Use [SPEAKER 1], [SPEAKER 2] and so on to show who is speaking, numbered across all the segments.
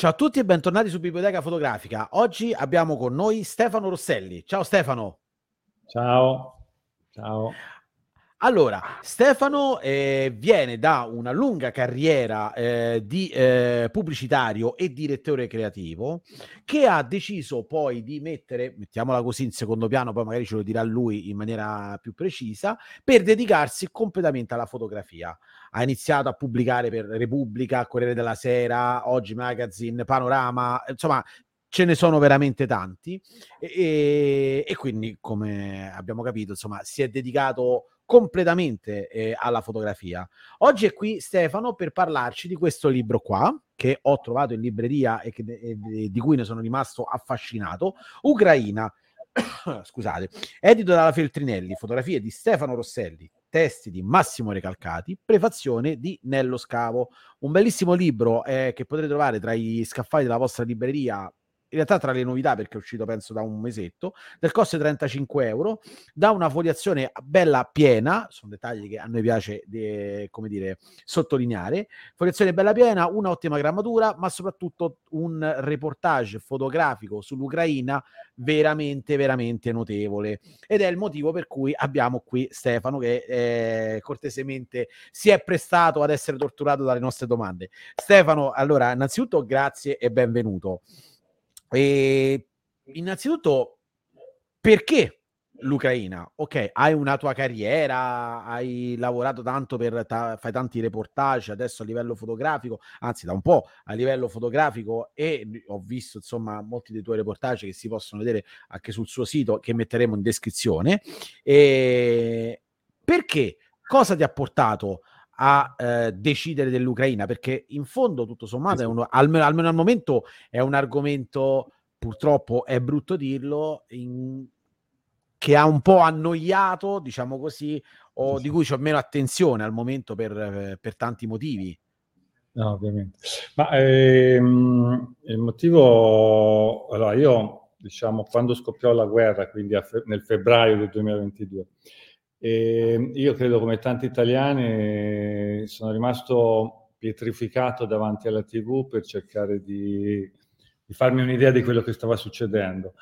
[SPEAKER 1] Ciao a tutti e bentornati su Biblioteca Fotografica. Oggi abbiamo con noi Stefano Rosselli. Ciao Stefano.
[SPEAKER 2] Ciao. Ciao.
[SPEAKER 1] Allora, Stefano eh, viene da una lunga carriera eh, di eh, pubblicitario e direttore creativo che ha deciso poi di mettere, mettiamola così in secondo piano, poi magari ce lo dirà lui in maniera più precisa, per dedicarsi completamente alla fotografia. Ha iniziato a pubblicare per Repubblica, Corriere della Sera, Oggi Magazine, Panorama, insomma ce ne sono veramente tanti e, e, quindi come abbiamo capito insomma si è dedicato completamente eh, alla fotografia. Oggi è qui Stefano per parlarci di questo libro qua che ho trovato in libreria e, che, e di cui ne sono rimasto affascinato, Ucraina, scusate, edito dalla Feltrinelli, fotografie di Stefano Rosselli, testi di Massimo Recalcati, prefazione di Nello Scavo. Un bellissimo libro eh, che potrete trovare tra i scaffali della vostra libreria in realtà tra le novità perché è uscito penso da un mesetto, del costo di 35 euro, da una foliazione bella piena, sono dettagli che a noi piace de, come dire, sottolineare, foliazione bella piena, un'ottima grammatura, ma soprattutto un reportage fotografico sull'Ucraina veramente, veramente notevole. Ed è il motivo per cui abbiamo qui Stefano che eh, cortesemente si è prestato ad essere torturato dalle nostre domande. Stefano, allora, innanzitutto grazie e benvenuto. E innanzitutto, perché l'Ucraina? Ok, hai una tua carriera, hai lavorato tanto per ta- fai tanti reportage adesso a livello fotografico, anzi da un po' a livello fotografico e ho visto insomma molti dei tuoi reportage che si possono vedere anche sul suo sito che metteremo in descrizione. E perché? Cosa ti ha portato a eh, decidere dell'Ucraina, perché in fondo, tutto sommato, uno, almeno, almeno, al momento è un argomento, purtroppo è brutto dirlo, in, che ha un po' annoiato, diciamo così, o di cui c'è meno attenzione al momento per, per tanti motivi.
[SPEAKER 2] No, ovviamente. Ma ehm, il motivo, allora io, diciamo, quando scoppiò la guerra, quindi fe- nel febbraio del 2022, e io credo come tanti italiani sono rimasto pietrificato davanti alla TV per cercare di, di farmi un'idea di quello che stava succedendo.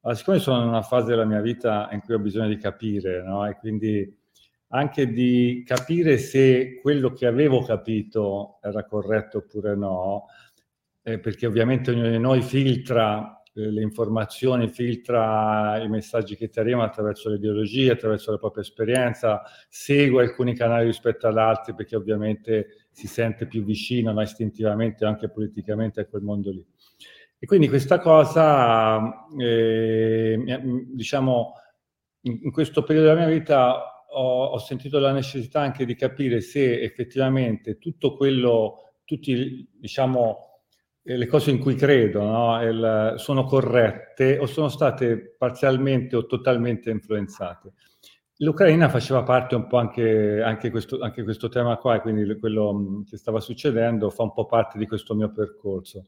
[SPEAKER 2] Ma siccome sono in una fase della mia vita in cui ho bisogno di capire, no? e quindi anche di capire se quello che avevo capito era corretto oppure no, eh, perché ovviamente ognuno di noi filtra le informazioni, filtra i messaggi che ti arrivano attraverso le ideologie, attraverso la propria esperienza, segue alcuni canali rispetto ad altri perché ovviamente si sente più vicino no, istintivamente anche politicamente a quel mondo lì. E quindi questa cosa, eh, diciamo, in, in, questo periodo della mia vita ho, ho sentito la necessità anche di capire se effettivamente tutto quello, tutti, diciamo, le cose in cui credo no? Il, sono corrette o sono state parzialmente o totalmente influenzate. L'Ucraina faceva parte un po' anche, anche, questo, anche questo tema qua, quindi quello mm, che stava succedendo fa un po' parte di questo mio percorso.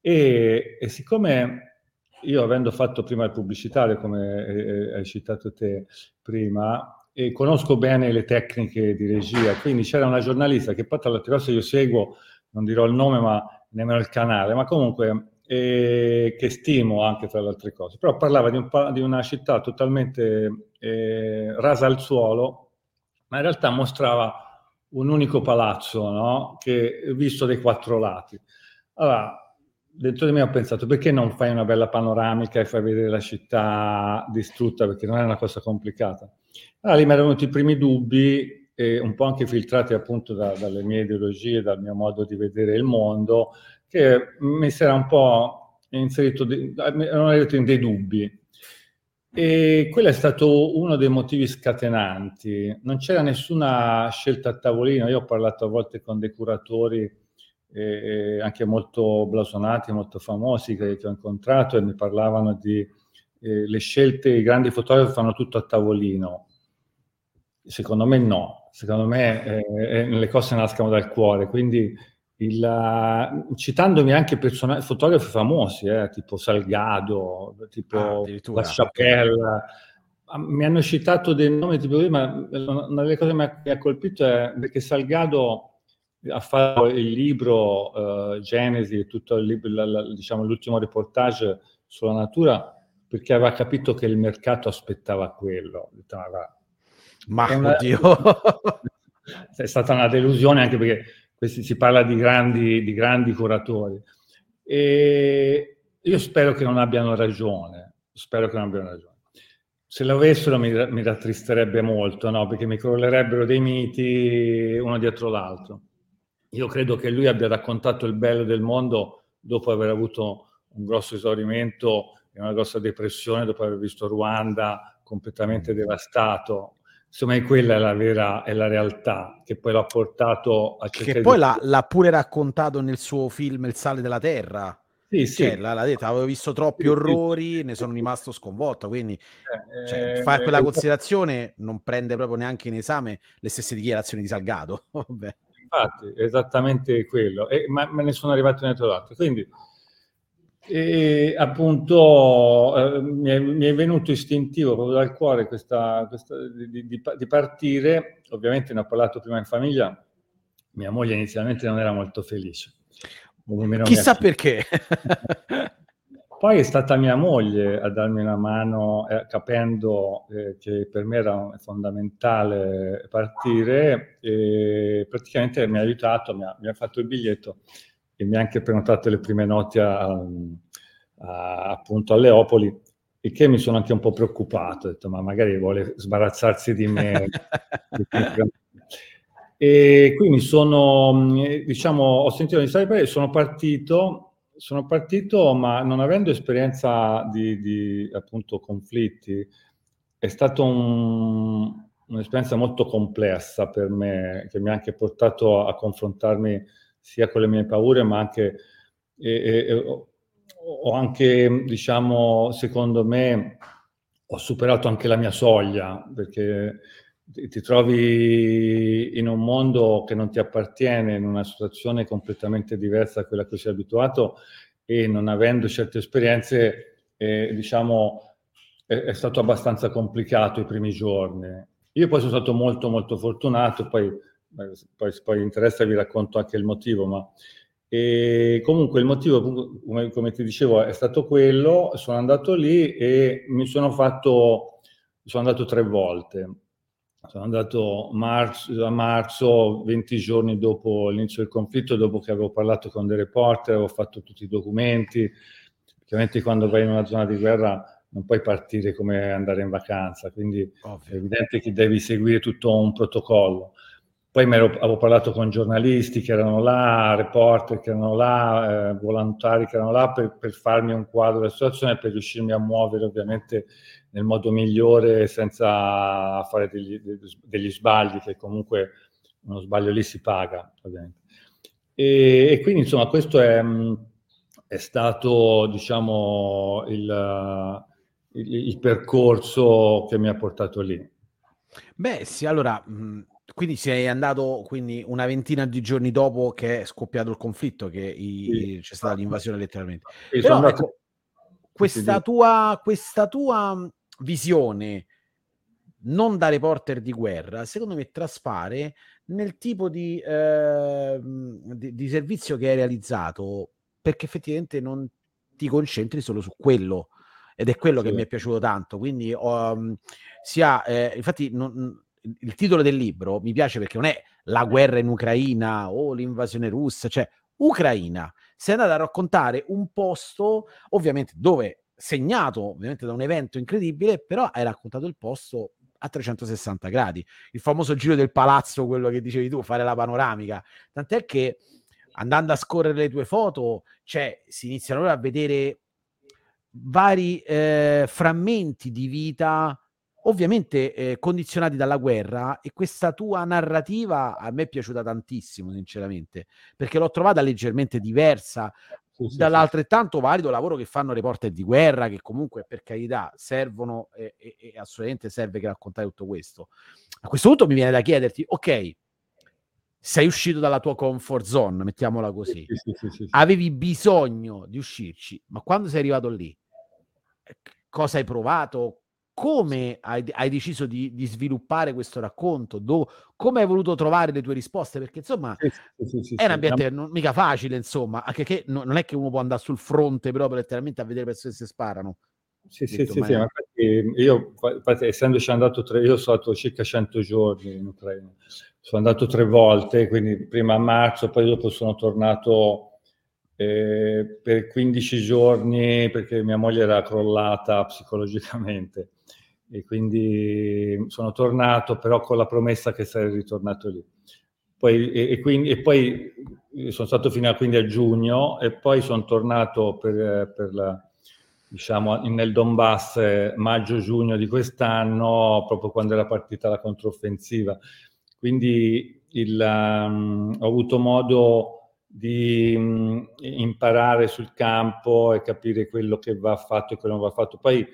[SPEAKER 2] E, e siccome io avendo fatto prima il pubblicitario, come eh, hai citato te prima, e conosco bene le tecniche di regia, quindi c'era una giornalista che poi tra cose io seguo, non dirò il nome, ma nemmeno il canale, ma comunque eh, che stimo anche tra le altre cose. Però parlava di, un di una città totalmente eh, rasa al suolo, ma in realtà mostrava un unico palazzo, no? che visto dai quattro lati. Allora, dentro di me ho pensato, perché non fai una bella panoramica e fai vedere la città distrutta, perché non è una cosa complicata. Allora lì mi erano venuti i primi dubbi e un po' anche filtrati appunto da, dalle mie ideologie, dal mio modo di vedere il mondo, che mi si era un po' inserito, di, in dei dubbi. E quello è stato uno dei motivi scatenanti. Non c'era nessuna scelta a tavolino. Io ho parlato a volte con dei curatori eh, anche molto blasonati, molto famosi che, che, ho incontrato e mi parlavano di eh, le scelte, i grandi fotografi fanno tutto a tavolino. Secondo me no, secondo me eh, eh, le cose nascono dal cuore, quindi il, citandomi anche person- fotografi famosi, eh, tipo Salgado, tipo ah, La Chapelle, okay. mi hanno citato dei nomi tipo ma una delle cose che mi ha, colpito è perché Salgado ha fatto il libro uh, Genesi e tutto il libro, la, la, diciamo, l'ultimo reportage sulla natura perché aveva capito che il mercato aspettava quello.
[SPEAKER 1] Ma è, una,
[SPEAKER 2] è stata una delusione anche perché questi, si parla di grandi, di grandi curatori. E io spero che non abbiano ragione, spero che non abbiano ragione. Se l'avessero mi, mi rattristerebbe molto, no? perché mi crollerebbero dei miti uno dietro l'altro. Io credo che lui abbia raccontato il bello del mondo dopo aver avuto un grosso esaurimento e una grossa depressione, dopo aver visto Ruanda completamente devastato. Insomma, quella è la vera è la realtà che poi l'ha portato a
[SPEAKER 1] cercare. Che poi di... l'ha, l'ha, pure raccontato nel suo film Il sale della terra. Sì, sì. L'ha, l'ha detto, avevo visto troppi sì, orrori, sì. ne sono rimasto sconvolto. Quindi, eh, cioè, eh, fare quella eh, considerazione non prende proprio neanche in esame le stesse dichiarazioni di Salgado.
[SPEAKER 2] Vabbè infatti, esattamente quello, e, ma me ne sono arrivato un altro. Quindi, e, appunto, eh, mi, è, mi, è, venuto istintivo proprio dal cuore questa, questa di, di, di, partire. Ovviamente ne ho parlato prima in famiglia. Mia moglie inizialmente non era molto felice.
[SPEAKER 1] Chissà perché.
[SPEAKER 2] Poi è stata mia moglie a darmi una mano, eh, capendo eh, che per me era fondamentale partire, e praticamente mi ha aiutato, mi ha, mi ha, fatto il biglietto e mi ha anche prenotato le prime notti a, a, appunto a Leopoli, e che mi sono anche un po' preoccupato, ho detto ma magari vuole sbarazzarsi di me. e quindi sono, diciamo, ho sentito di stare sono partito sono partito, ma non avendo esperienza di, di appunto conflitti, è stata un, un'esperienza molto complessa per me, che mi ha anche portato a confrontarmi sia con le mie paure, ma anche e, e, ho anche, diciamo, secondo me, ho superato anche la mia soglia, perché ti trovi in un mondo che non ti appartiene, in una situazione completamente diversa da quella a cui sei abituato e non avendo certe esperienze, eh, diciamo, è, è, stato abbastanza complicato i primi giorni. Io poi sono stato molto molto fortunato, poi, poi, poi interessa vi racconto anche il motivo, ma e comunque il motivo, come, come, ti dicevo, è stato quello, sono andato lì e mi sono fatto, sono andato tre volte sono andato marzo, a marzo, 20 giorni dopo l'inizio del conflitto, dopo che avevo parlato con dei reporter, avevo fatto tutti i documenti. Ovviamente quando vai in una zona di guerra non puoi partire come andare in vacanza, quindi Ovvio. è evidente che devi seguire tutto un protocollo. Poi ero, avevo parlato con giornalisti che erano là, reporter che erano là, eh, volontari che erano là per, per farmi un quadro della situazione, per riuscirmi a muovere ovviamente nel modo migliore senza fare degli, degli sbagli, che comunque uno sbaglio lì si paga, ovviamente. E, e quindi insomma questo è, è stato diciamo il, il, il, percorso che mi ha portato lì.
[SPEAKER 1] Beh sì, allora... Quindi sei andato quindi una ventina di giorni dopo che è scoppiato il conflitto, che i, sì. c'è stata l'invasione letteralmente. Sì, Però, ecco, questa, tua, questa tua visione non da reporter di guerra, secondo me traspare nel tipo di, eh, di, di, servizio che hai realizzato, perché effettivamente non ti concentri solo su quello. Ed è quello sì. che mi è piaciuto tanto. Quindi, um, sia, eh, infatti, non, il titolo del libro mi piace perché non è la guerra in Ucraina o l'invasione russa, cioè Ucraina. Sei andato a raccontare un posto, ovviamente, dove segnato ovviamente da un evento incredibile, però hai raccontato il posto a 360 gradi. Il famoso giro del palazzo, quello che dicevi tu, fare la panoramica. Tant'è che andando a scorrere le tue foto, cioè, si iniziano a vedere vari eh, frammenti di vita ovviamente eh, condizionati dalla guerra e questa tua narrativa a me è piaciuta tantissimo sinceramente perché l'ho trovata leggermente diversa sì, dall'altrettanto valido lavoro che fanno reporter di guerra, che comunque per carità servono e, e, e, assolutamente serve che raccontare tutto questo. A questo punto mi viene da chiederti, ok, sei uscito dalla tua comfort zone, mettiamola così, sì, avevi bisogno di uscirci, ma quando sei arrivato lì, cosa hai provato? Come hai, hai deciso di, di, sviluppare questo racconto, Do, come hai voluto trovare le tue risposte, perché insomma sì, sì, è un ambiente non, mica facile, insomma, anche che non è che uno può andare sul fronte proprio letteralmente a vedere persone che si sparano.
[SPEAKER 2] Sì, sì, sì, sì, ma io, infatti, essendoci andato tre, io sono stato circa 100 giorni in Ucraina, sono andato tre volte, quindi prima a marzo, poi dopo sono tornato eh, per 15 giorni perché mia moglie era crollata psicologicamente e quindi sono tornato però con la promessa che sarei ritornato lì. Poi, e, e, quindi, e poi sono stato fino a, a giugno e poi sono tornato per, per la, diciamo, nel Donbass eh, maggio-giugno di quest'anno, proprio quando era partita la controffensiva. Quindi il, um, ho avuto modo di um, imparare sul campo e capire quello che va fatto e quello che non va fatto. Poi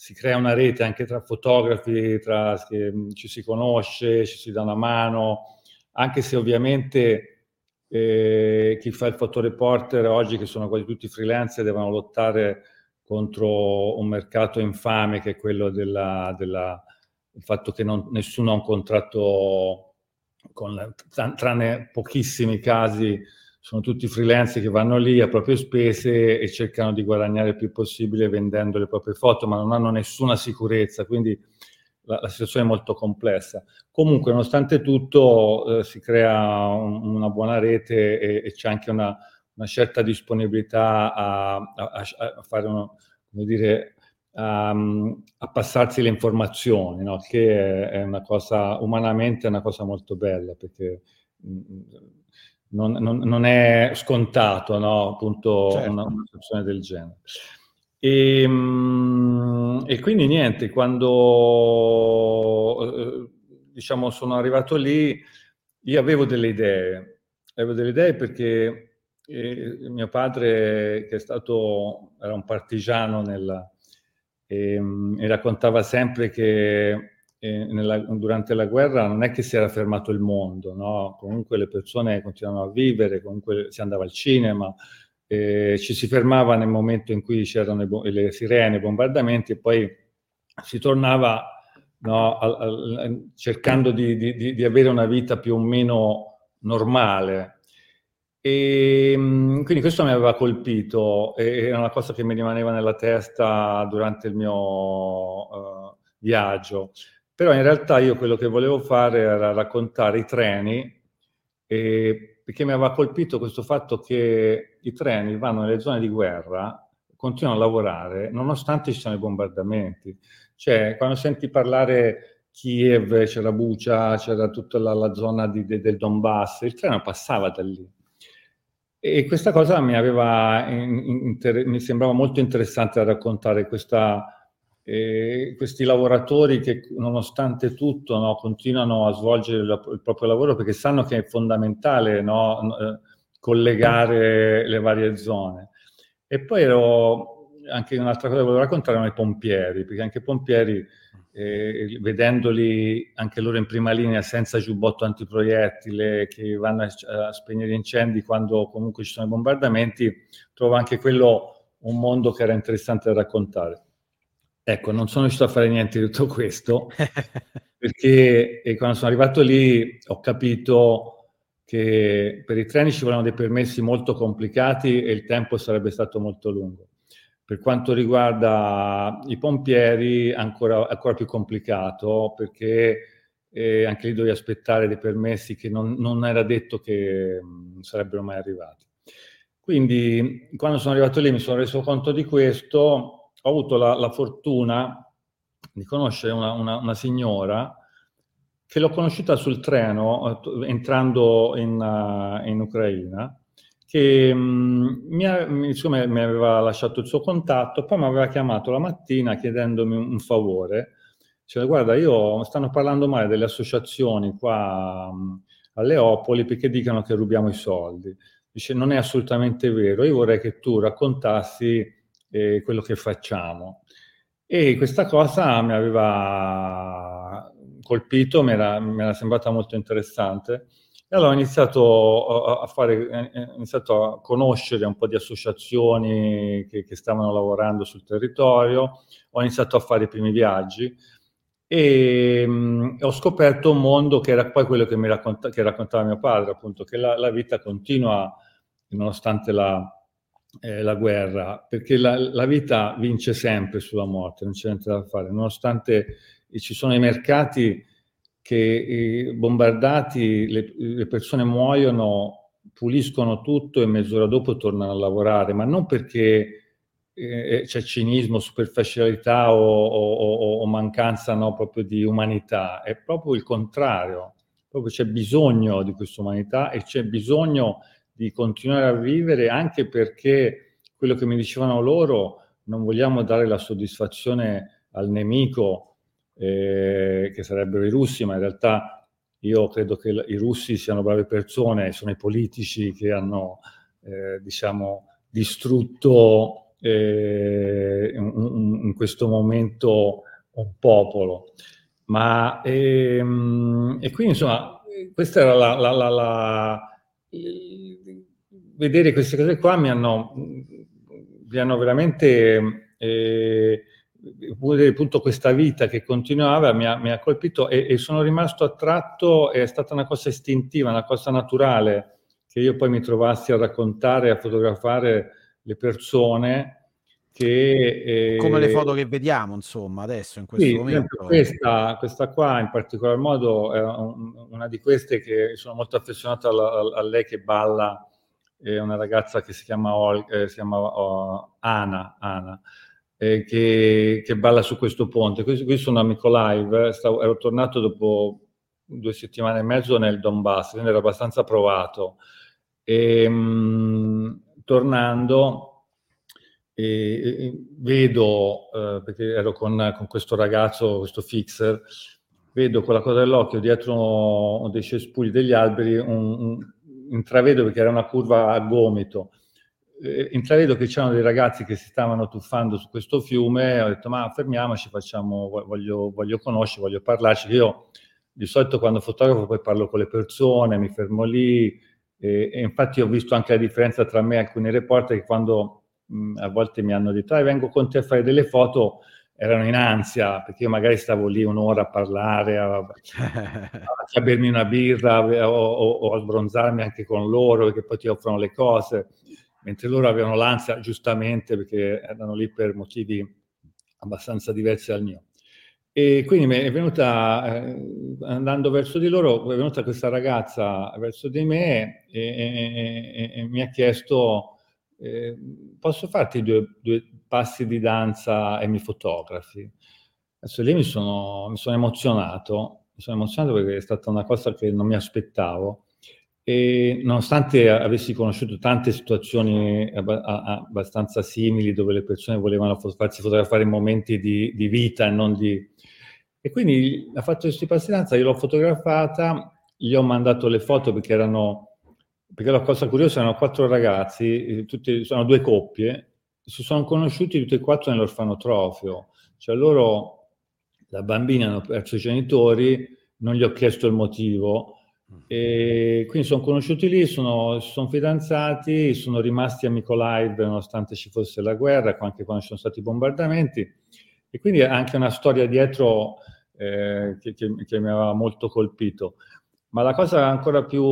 [SPEAKER 2] si crea una rete anche tra fotografi, tra, um, ci si conosce, ci si dà una mano, anche se ovviamente eh, chi fa il fotoreporter oggi, che sono quasi tutti freelance, devono lottare contro un mercato infame che è quello della, della, del fatto che non, nessuno ha un contratto con, tranne pochissimi casi, sono tutti freelance che vanno lì a proprie spese e cercano di guadagnare il più possibile vendendo le proprie foto, ma non hanno nessuna sicurezza, quindi la, la situazione è molto complessa. Comunque, nonostante tutto, eh, si crea un, una buona rete e, e c'è anche una, una certa disponibilità a, a, a fare uno, come dire, um, a passarsi le informazioni, no? che è, una cosa, umanamente è una cosa molto bella, perché mm, non, non, non è scontato, no? appunto, certo. una, una situazione del genere. E, um, e, quindi niente, quando eh, diciamo sono arrivato lì, io avevo delle idee, avevo delle idee perché e mio padre, che è stato, era un partigiano nella, e, e raccontava sempre che eh, nella, durante la guerra non è che si era fermato il mondo, no? comunque le persone continuavano a vivere, comunque si andava al cinema, eh, ci si fermava nel momento in cui c'erano le, le sirene, i bombardamenti e poi si tornava no, al, al, cercando di, di, di avere una vita più o meno normale. E, ehm, quindi questo mi aveva colpito, era una cosa che mi rimaneva nella testa durante il mio uh, viaggio. Però in realtà io quello che volevo fare era raccontare i treni, e, perché mi aveva colpito questo fatto che i treni vanno nelle zone di guerra, continuano a lavorare nonostante ci siano i bombardamenti. Cioè, quando senti parlare Kiev, c'era Bucia, c'era tutta la, la zona di, de, del Donbass, il treno passava da lì e questa cosa mi, aveva, inter- mi sembrava molto interessante da raccontare, questa, eh, questi lavoratori che nonostante tutto no, continuano a svolgere il, il, proprio lavoro perché sanno che è fondamentale no, eh, collegare le varie zone. E poi ero, anche un'altra cosa che volevo raccontare erano i pompieri, perché anche i pompieri eh, vedendoli anche loro in prima linea senza giubbotto antiproiettile che vanno a, a spegnere incendi quando comunque ci sono i bombardamenti, trovo anche quello un mondo che era interessante da raccontare. Ecco, non sono riuscito a fare niente di tutto questo, perché quando sono arrivato lì ho capito che per i treni ci volevano dei permessi molto complicati e il tempo sarebbe stato molto lungo. Per quanto riguarda i pompieri, ancora, ancora più complicato perché eh, anche lì dovevi aspettare dei permessi che non, non era detto che mh, sarebbero mai arrivati. Quindi, quando sono arrivato lì, mi sono reso conto di questo. Ho avuto la, la fortuna di conoscere una, una, una, signora che l'ho conosciuta sul treno eh, entrando in, uh, in Ucraina che mm, mi, ha, insomma, mi, aveva lasciato il suo contatto, poi mi aveva chiamato la mattina chiedendomi un, favore. Cioè, guarda, io stanno parlando male delle associazioni qua mm, a Leopoli perché dicono che rubiamo i soldi. Dice, non è assolutamente vero, io vorrei che tu raccontassi eh, quello che facciamo. E questa cosa mi aveva colpito, mi era, mi era sembrata molto interessante E allora ho iniziato a, fare, ho iniziato a conoscere un po' di associazioni che, che stavano lavorando sul territorio, ho iniziato a fare i primi viaggi e mh, ho scoperto un mondo che era poi quello che, mi racconta, che raccontava mio padre, appunto, che la, la vita continua nonostante la, eh, la guerra, perché la, la, vita vince sempre sulla morte, non c'è niente da fare, nonostante ci sono i mercati che eh, bombardati le, le persone muoiono, puliscono tutto e mezz'ora dopo tornano a lavorare, ma non perché eh, c'è cinismo, superficialità o, o, o mancanza no, proprio di umanità, è proprio il contrario, proprio c'è bisogno di questa umanità e c'è bisogno di continuare a vivere anche perché quello che mi dicevano loro, non vogliamo dare la soddisfazione al nemico, eh, che sarebbero i russi, ma in realtà io credo che i russi siano brave persone, sono i politici che hanno, eh, diciamo, distrutto eh, in, questo momento un popolo. Ma, ehm, e quindi insomma, questa era la, la, la, la vedere queste cose qua mi hanno, mi hanno veramente eh, appunto questa vita che continuava mi ha, mi ha colpito e, e, sono rimasto attratto, è stata una cosa istintiva, una cosa naturale che io poi mi trovassi a raccontare, a fotografare le persone che...
[SPEAKER 1] Eh, Come le foto che vediamo, insomma, adesso, in questo sì, momento.
[SPEAKER 2] Questa, questa, qua, in particolar modo, è un, una di queste che sono molto affezionato a, a, lei che balla, è una ragazza che si chiama, eh, si chiama oh, Ana, Ana eh, che, che, balla su questo ponte. Qui, qui sono a Mykolaiv, stavo, ero tornato dopo due settimane e mezzo nel Donbass, quindi ero abbastanza provato. E, mh, tornando, e, vedo, eh, perché ero con, con, questo ragazzo, questo fixer, vedo con la coda dell'occhio dietro dei cespugli degli alberi, un, un, intravedo perché era una curva a gomito, eh, intravedo che c'erano dei ragazzi che si stavano tuffando su questo fiume, ho detto ma fermiamoci, facciamo, voglio, voglio conoscere, voglio parlarci, io di solito quando fotografo poi parlo con le persone, mi fermo lì e, e infatti ho visto anche la differenza tra me e alcuni reporter che quando mh, a volte mi hanno detto, ah, vengo con te a fare delle foto, erano in ansia, perché io magari stavo lì un'ora a parlare, a, a bermi una birra o, o, o, a sbronzarmi anche con loro, perché poi ti offrono le cose, mentre loro avevano l'ansia giustamente perché erano lì per motivi abbastanza diversi dal mio. E quindi mi è venuta, eh, andando verso di loro, è venuta questa ragazza verso di me e, e, e, e mi ha chiesto eh, posso farti due, due, passi di danza e mi fotografi? Adesso lì mi sono, mi sono emozionato, mi sono emozionato perché è stata una cosa che non mi aspettavo e nonostante avessi conosciuto tante situazioni abbastanza simili dove le persone volevano farsi fotografare in momenti di, di vita e non di... E quindi ha fatto questi passi di danza, io l'ho fotografata, gli ho mandato le foto perché erano perché la cosa curiosa erano quattro ragazzi, eh, tutti, sono due coppie, si sono conosciuti tutti e quattro nell'orfanotrofio, cioè loro, la bambina hanno perso i genitori, non gli ho chiesto il motivo, e quindi sono conosciuti lì, sono, sono fidanzati, sono rimasti a Mykolaiv nonostante ci fosse la guerra, anche quando ci sono stati i bombardamenti, e quindi anche una storia dietro eh, che, che, che mi aveva molto colpito. Ma la cosa ancora più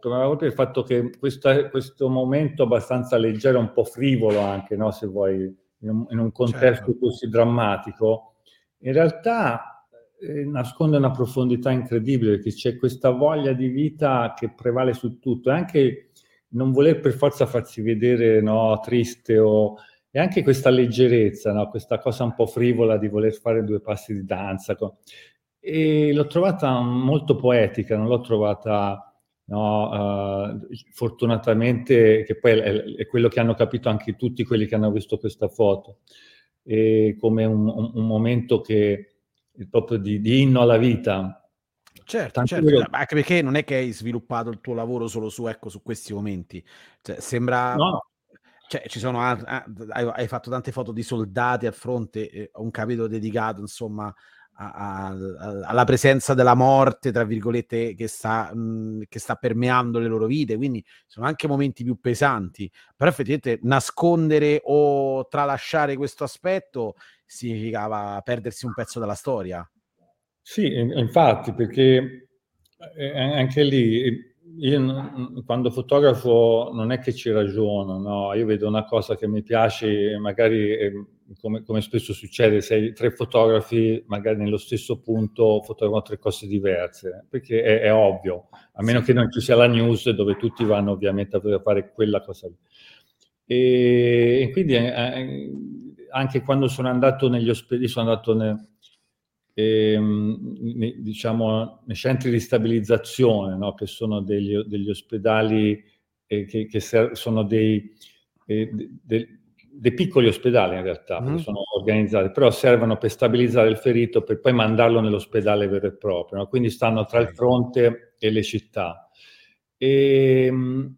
[SPEAKER 2] che mi aveva colpito è il fatto che questa, questo momento abbastanza leggero, un po' frivolo anche, no? se vuoi, in un, in un contesto certo. così drammatico, in realtà eh, nasconde una profondità incredibile, perché c'è questa voglia di vita che prevale su tutto, e anche non voler per forza farsi vedere no, triste o e anche questa leggerezza, no? questa cosa un po' frivola di voler fare due passi di danza. E l'ho trovata molto poetica, non l'ho trovata, no, uh, fortunatamente, che poi è, è, quello che hanno capito anche tutti quelli che hanno visto questa foto, e come un, un, un momento che è proprio di, di inno alla vita,
[SPEAKER 1] Certo, certo, io... anche perché non è che hai sviluppato il tuo lavoro solo su, ecco, su questi momenti. Cioè, sembra... No. Cioè, ci sono, hai fatto tante foto di soldati al fronte, un capitolo dedicato, insomma, alla presenza della morte, tra virgolette, che sta, mh, mhmm, che sta permeando le loro vite, quindi sono anche momenti più pesanti, però effettivamente nascondere o tralasciare questo aspetto significava perdersi un pezzo della storia.
[SPEAKER 2] Sì, infatti, perché eh, anche lì io quando fotografo non è che ci ragiono, no? io vedo una cosa che mi piace, magari ehm, come, come, spesso succede, sei tre fotografi magari nello stesso punto fotografano tre cose diverse, perché è, è ovvio, a meno che non ci sia la news dove tutti vanno ovviamente a fare quella cosa lì. E, e quindi eh, eh, anche quando sono andato negli ospedali, sono andato nel ehm, diciamo, nei centri di stabilizzazione, no? che sono degli, degli ospedali eh, che, che sono dei, eh, de, dei, piccoli ospedali in realtà, mm. sono organizzati, però servono per stabilizzare il ferito per poi mandarlo nell'ospedale vero e proprio, no? quindi stanno tra il fronte e le città. E, ehm,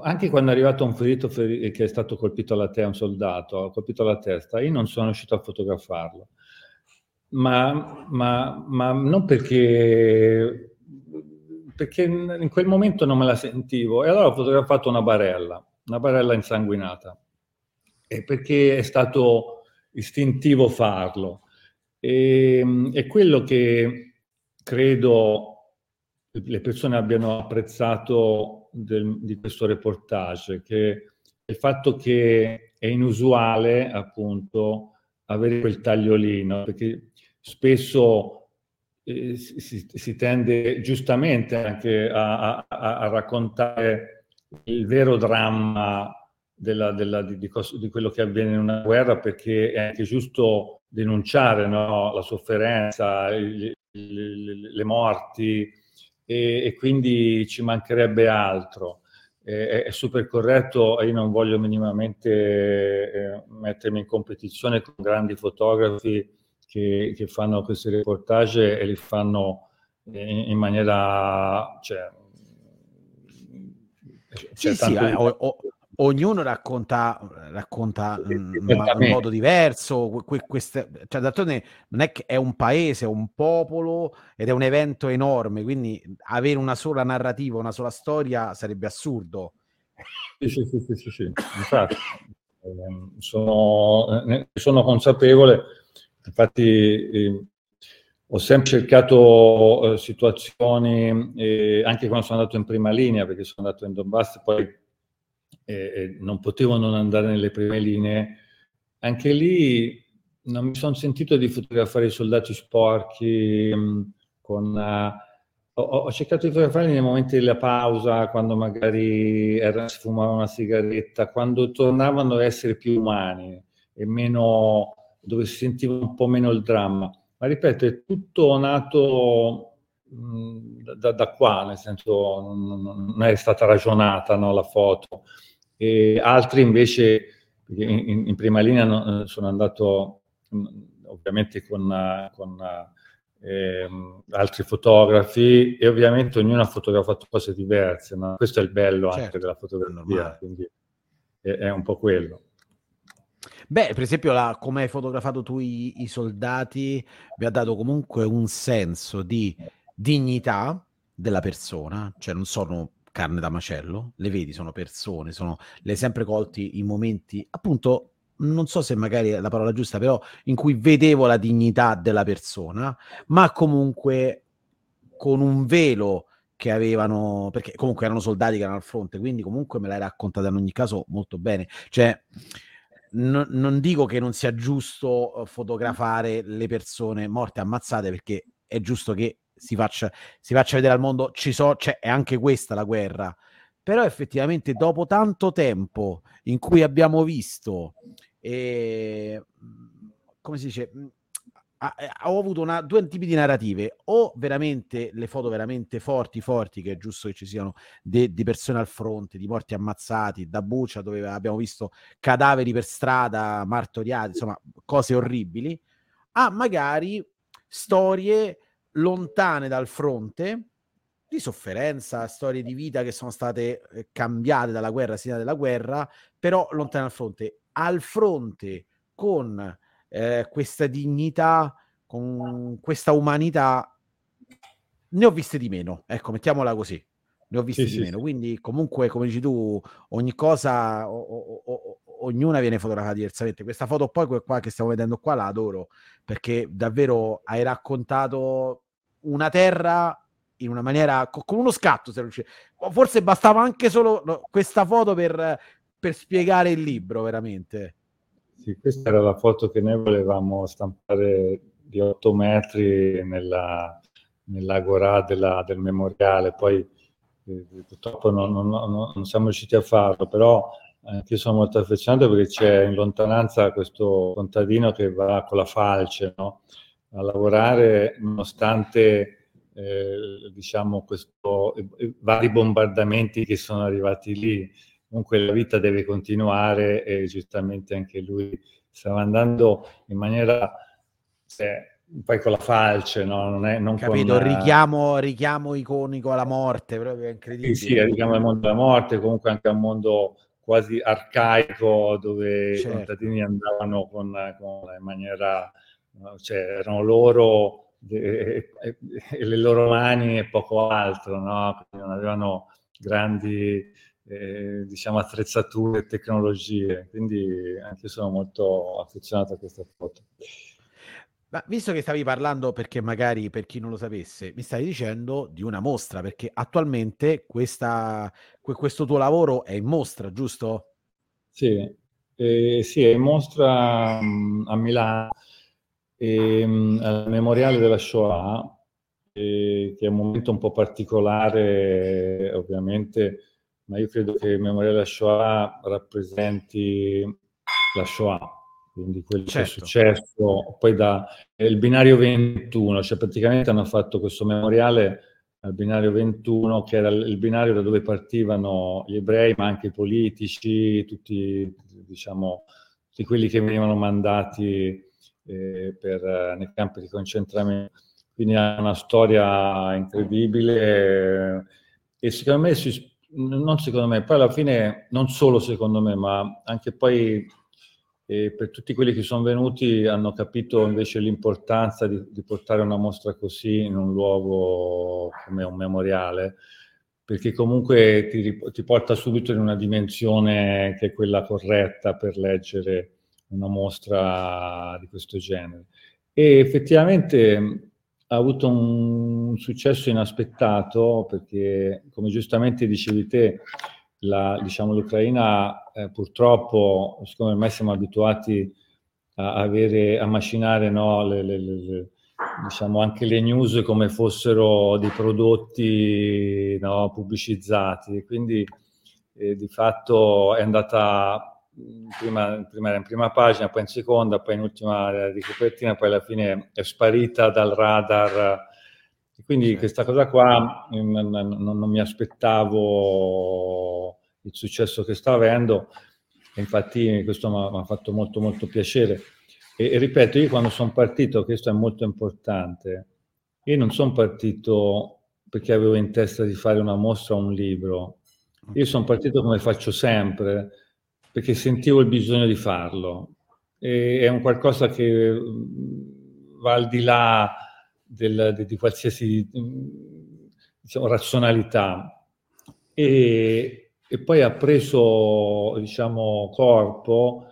[SPEAKER 2] anche quando è arrivato un ferito che è stato colpito alla testa, un soldato, ha colpito alla testa, io non sono riuscito a fotografarlo ma, ma, ma non perché, perché in quel momento non me la sentivo e allora ho fotografato una barella, una barella insanguinata, e perché è stato istintivo farlo. E, è quello che credo le persone abbiano apprezzato del, di questo reportage, che il fatto che è inusuale appunto avere quel tagliolino, perché spesso eh, si, si, tende giustamente anche a, a, a, raccontare il vero dramma della, della, di, di, di, quello che avviene in una guerra perché è anche giusto denunciare no? la sofferenza, le, le, le morti e, e, quindi ci mancherebbe altro. È, è super corretto e io non voglio minimamente eh, mettermi in competizione con grandi fotografi che, che fanno questi reportage e li fanno in, in maniera... Cioè,
[SPEAKER 1] sì, sì, eh, o, o, ognuno racconta, racconta in modo diverso. Que, queste, cioè, d'altronde non è che è un paese, è un popolo ed è un evento enorme, quindi avere una sola narrativa, una sola storia sarebbe assurdo.
[SPEAKER 2] Sì, sì, sì, sì, sì. infatti ehm, sono, ne sono consapevole Infatti eh, ho sempre cercato eh, situazioni, eh, anche quando sono andato in prima linea, perché sono andato in Donbass, poi eh, eh, non potevo non andare nelle prime linee. Anche lì non mi sono sentito di fotografare i soldati sporchi, mh, mm, con, uh, ho, cercato di fotografarli nei momenti della pausa, quando magari si fumava una sigaretta, quando tornavano ad essere più umani e meno dove si sentiva un po' meno il dramma. Ma ripeto, è tutto nato mh, da, da, qua, nel senso non, è stata ragionata no, la foto. E altri invece, in, in prima linea no, sono andato mh, ovviamente con, con eh, altri fotografi e ovviamente ognuno ha fotografato cose diverse, ma questo è il bello certo, anche della fotografia, quindi è, è un po' quello.
[SPEAKER 1] Beh, per esempio, la, come hai fotografato tu i, i, soldati, vi ha dato comunque un senso di dignità della persona, cioè non sono carne da macello, le vedi, sono persone, sono, le sempre colti in momenti, appunto, non so se magari è la parola giusta, però in cui vedevo la dignità della persona, ma comunque con un velo che avevano, perché comunque erano soldati che erano al fronte, quindi comunque me l'hai raccontata in ogni caso molto bene. Cioè, non, non dico che non sia giusto uhm, fotografare le persone morte ammazzate perché è giusto che si faccia, si faccia vedere al mondo ci so, cioè, è anche questa la guerra. Però effettivamente dopo tanto tempo in cui abbiamo visto eh, come si dice ho avuto una, due tipi di narrative, o veramente le foto veramente forti, forti, che è giusto che ci siano di persone al fronte, di morti ammazzati, da Bucia dove abbiamo visto cadaveri per strada, martoriati, insomma cose orribili, a magari storie lontane dal fronte, di sofferenza, storie di vita che sono state eh, cambiate dalla guerra, sia della guerra, però lontane dal fronte. Al fronte con eh, questa dignità con questa umanità, ne ho viste di meno, ecco, mettiamola così, ne ho viste sì, di sì, meno, quindi comunque, come dici tu, ogni cosa, o, o, o, ognuna viene fotografata diversamente. Questa foto poi qua che stiamo vedendo qua la adoro, perché davvero hai raccontato una terra in una maniera con uno scatto se riusci... forse bastava anche solo questa foto per, per spiegare il libro veramente
[SPEAKER 2] sì, questa era la foto che noi volevamo stampare di 8 metri nella, nell'agora della, del memoriale poi eh, purtroppo non, non, non, non, siamo riusciti a farlo però eh, io sono molto affezionato perché c'è in lontananza questo contadino che va con la falce no? a lavorare nonostante eh, diciamo, questo, i vari bombardamenti che sono arrivati lì. Comunque la vita deve continuare e giustamente anche lui stava andando in maniera cioè, poi con la falce, no? Non è, non
[SPEAKER 1] Capito, con, richiamo, richiamo iconico alla morte, proprio incredibile.
[SPEAKER 2] Sì, sì, richiamo al mondo della morte, comunque anche a un mondo quasi arcaico dove certo. i contadini andavano con, con in maniera, cioè erano loro e, e, e, le loro mani e poco altro, no? non avevano grandi eh, diciamo, attrezzature e tecnologie, quindi anche io sono molto affezionato a questa foto.
[SPEAKER 1] Ma visto che stavi parlando, perché magari per chi non lo sapesse, mi stavi dicendo di una mostra, perché attualmente questa, questo tuo lavoro è in mostra, giusto?
[SPEAKER 2] Sì, eh, sì è in mostra mh, a Milano e, al memoriale della Shoah, eh, che è un momento un po' particolare ovviamente, ma io credo che il memoriale Shoah rappresenti la Shoah, quindi quello certo. che è certo. successo, poi da il binario 21, cioè praticamente hanno fatto questo memoriale al binario 21, che era il binario da dove partivano gli ebrei, ma anche i politici, tutti, diciamo, tutti quelli che venivano mandati eh, per, eh, nei campi di concentramento. Quindi ha una storia incredibile eh, e secondo me, si, non secondo me, poi alla fine, non solo secondo me, ma anche poi eh, per tutti quelli che sono venuti hanno capito invece l'importanza di, di, portare una mostra così in un luogo come un memoriale, perché comunque ti, ti porta subito in una dimensione che è quella corretta per leggere una mostra di questo genere. E effettivamente ha avuto un successo inaspettato perché, come giustamente dicevi te, la, diciamo, l'Ucraina eh, purtroppo, siccome ormai siamo abituati a, avere, a macinare no, le, le, le, diciamo, anche le news come fossero dei prodotti no, pubblicizzati, quindi eh, di fatto è andata prima, prima, in prima pagina, poi in seconda, poi in ultima di copertina, poi alla fine è sparita dal radar. Quindi questa cosa qua non, non, non, mi aspettavo il successo che sta avendo, infatti questo mi ha fatto molto molto piacere. E, e ripeto, io quando sono partito, questo è molto importante, io non sono partito perché avevo in testa di fare una mostra o un libro, io sono partito come faccio sempre, perché sentivo il bisogno di farlo. E è un qualcosa che mm, va al di là del, di, di, qualsiasi diciamo, razionalità. E, e, poi ha preso diciamo, corpo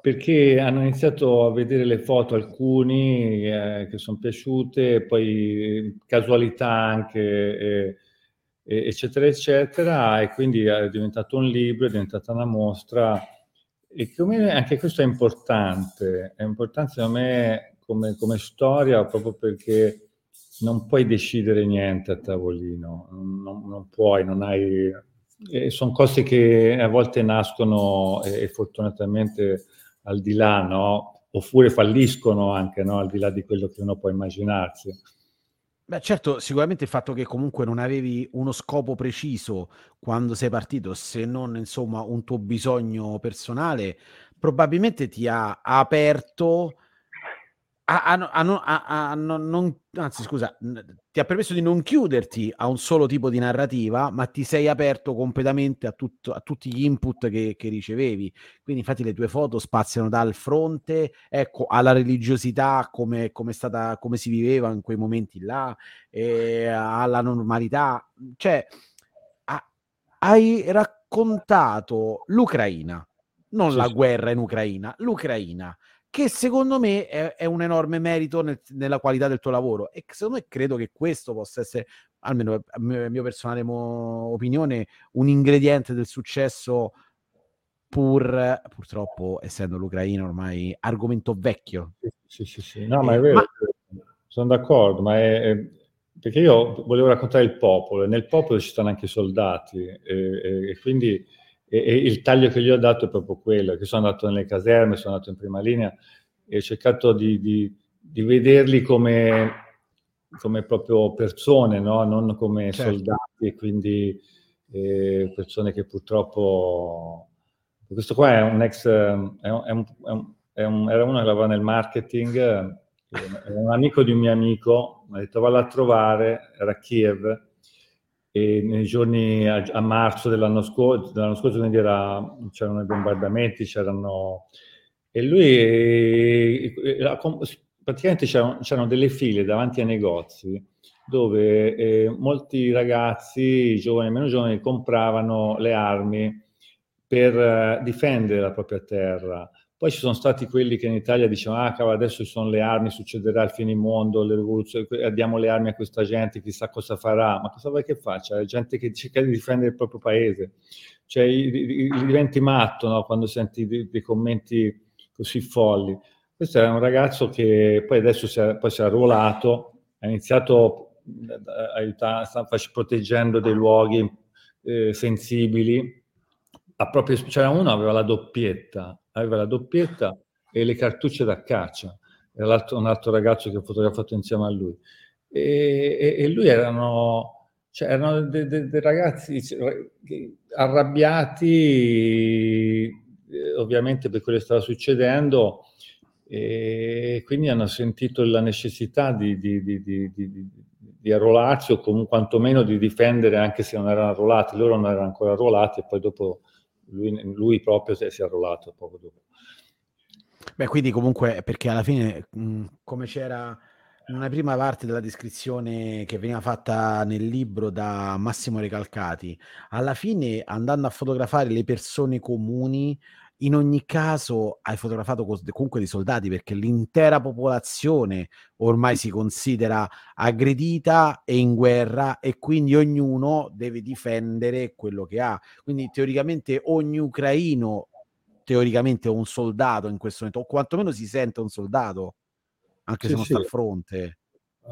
[SPEAKER 2] perché hanno iniziato a vedere le foto alcuni eh, che sono piaciute, poi casualità anche. Eh, eccetera, eccetera, e quindi è diventato un libro, è diventata una mostra, e come anche questo è importante, è importante secondo me come, come storia proprio perché non puoi decidere niente a tavolino, non, non puoi, non hai... sono cose che a volte nascono e, e fortunatamente al di là, no? Oppure falliscono anche, no? Al di là di quello che uno può immaginarsi.
[SPEAKER 1] Beh, certo, sicuramente il fatto che comunque non avevi uno scopo preciso quando sei partito, se non insomma un tuo bisogno personale, probabilmente ti ha aperto a, a, a, non, anzi, scusa, ti ha permesso di non chiuderti a un solo tipo di narrativa, ma ti sei aperto completamente a, tutto, a tutti gli input che, che, ricevevi. Quindi, infatti, le tue foto spaziano dal fronte, ecco, alla religiosità, come, come, stata, come si viveva in quei momenti là, alla normalità. Cioè, hai raccontato l'Ucraina, non sì, la sì. guerra in Ucraina, l'Ucraina che secondo me è, è un enorme merito nel, nella qualità del tuo lavoro e secondo me credo che questo possa essere, almeno a mia, mia personale mo, opinione, un ingrediente del successo pur purtroppo essendo l'Ucraina ormai argomento vecchio.
[SPEAKER 2] Sì, sì, sì, no, ma è vero, ma... sono d'accordo, ma è, è, perché io volevo raccontare il popolo e nel popolo ci stanno anche i soldati e, e, e quindi e, e, il taglio che gli ho dato è proprio quello, che sono andato nelle caserme, sono andato in prima linea e ho cercato di, di, di vederli come, come, proprio persone, no? non come certo. soldati e quindi eh, persone che purtroppo... Questo qua è un ex, è un, è un, è un, era uno che lavora nel marketing, era un amico di un mio amico, mi ha detto valla a trovare, era a Kiev, e nei giorni a, a marzo dell'anno, scorso, dell'anno scorso quindi era, c'erano i bombardamenti, c'erano... E lui, praticamente c'erano, c'erano, delle file davanti ai negozi dove eh, molti ragazzi, giovani e meno giovani, compravano le armi per eh, difendere la propria terra. Poi ci sono stati quelli che in Italia dicevano, ah cavolo, adesso ci sono le armi, succederà il finimondo, le rivoluzioni, diamo le armi a questa gente, chissà cosa farà. Ma cosa vuoi che faccia? È gente che cerca di difendere il proprio paese. Cioè, diventi matto no? quando senti dei, dei, commenti così folli. Questo era un ragazzo che poi adesso si è, poi si è arruolato, ha iniziato a aiutare, sta proteggendo dei luoghi eh, sensibili. Proprio, c'era uno aveva la doppietta, aveva la doppietta e le cartucce da caccia. Era un altro ragazzo che ho fotografato insieme a lui. E, e, e lui erano, cioè, erano dei de, de ragazzi arrabbiati, eh, ovviamente per quello che stava succedendo, e quindi hanno sentito la necessità di, di, di, di, di arruolarsi o comunque quantomeno di difendere anche se non erano arruolati. Loro non erano ancora arruolati e poi dopo lui, lui proprio si è, arruolato poco dopo.
[SPEAKER 1] Beh, quindi comunque, perché alla fine, mh, come c'era in una prima parte della descrizione che veniva fatta nel libro da Massimo Recalcati, alla fine andando a fotografare le persone comuni, in ogni caso hai fotografato comunque dei soldati perché l'intera popolazione ormai si considera aggredita e in guerra e quindi ognuno deve difendere quello che ha. Quindi teoricamente ogni ucraino teoricamente è un soldato in questo momento o quantomeno si sente un soldato anche sì, se non sì. sta al fronte.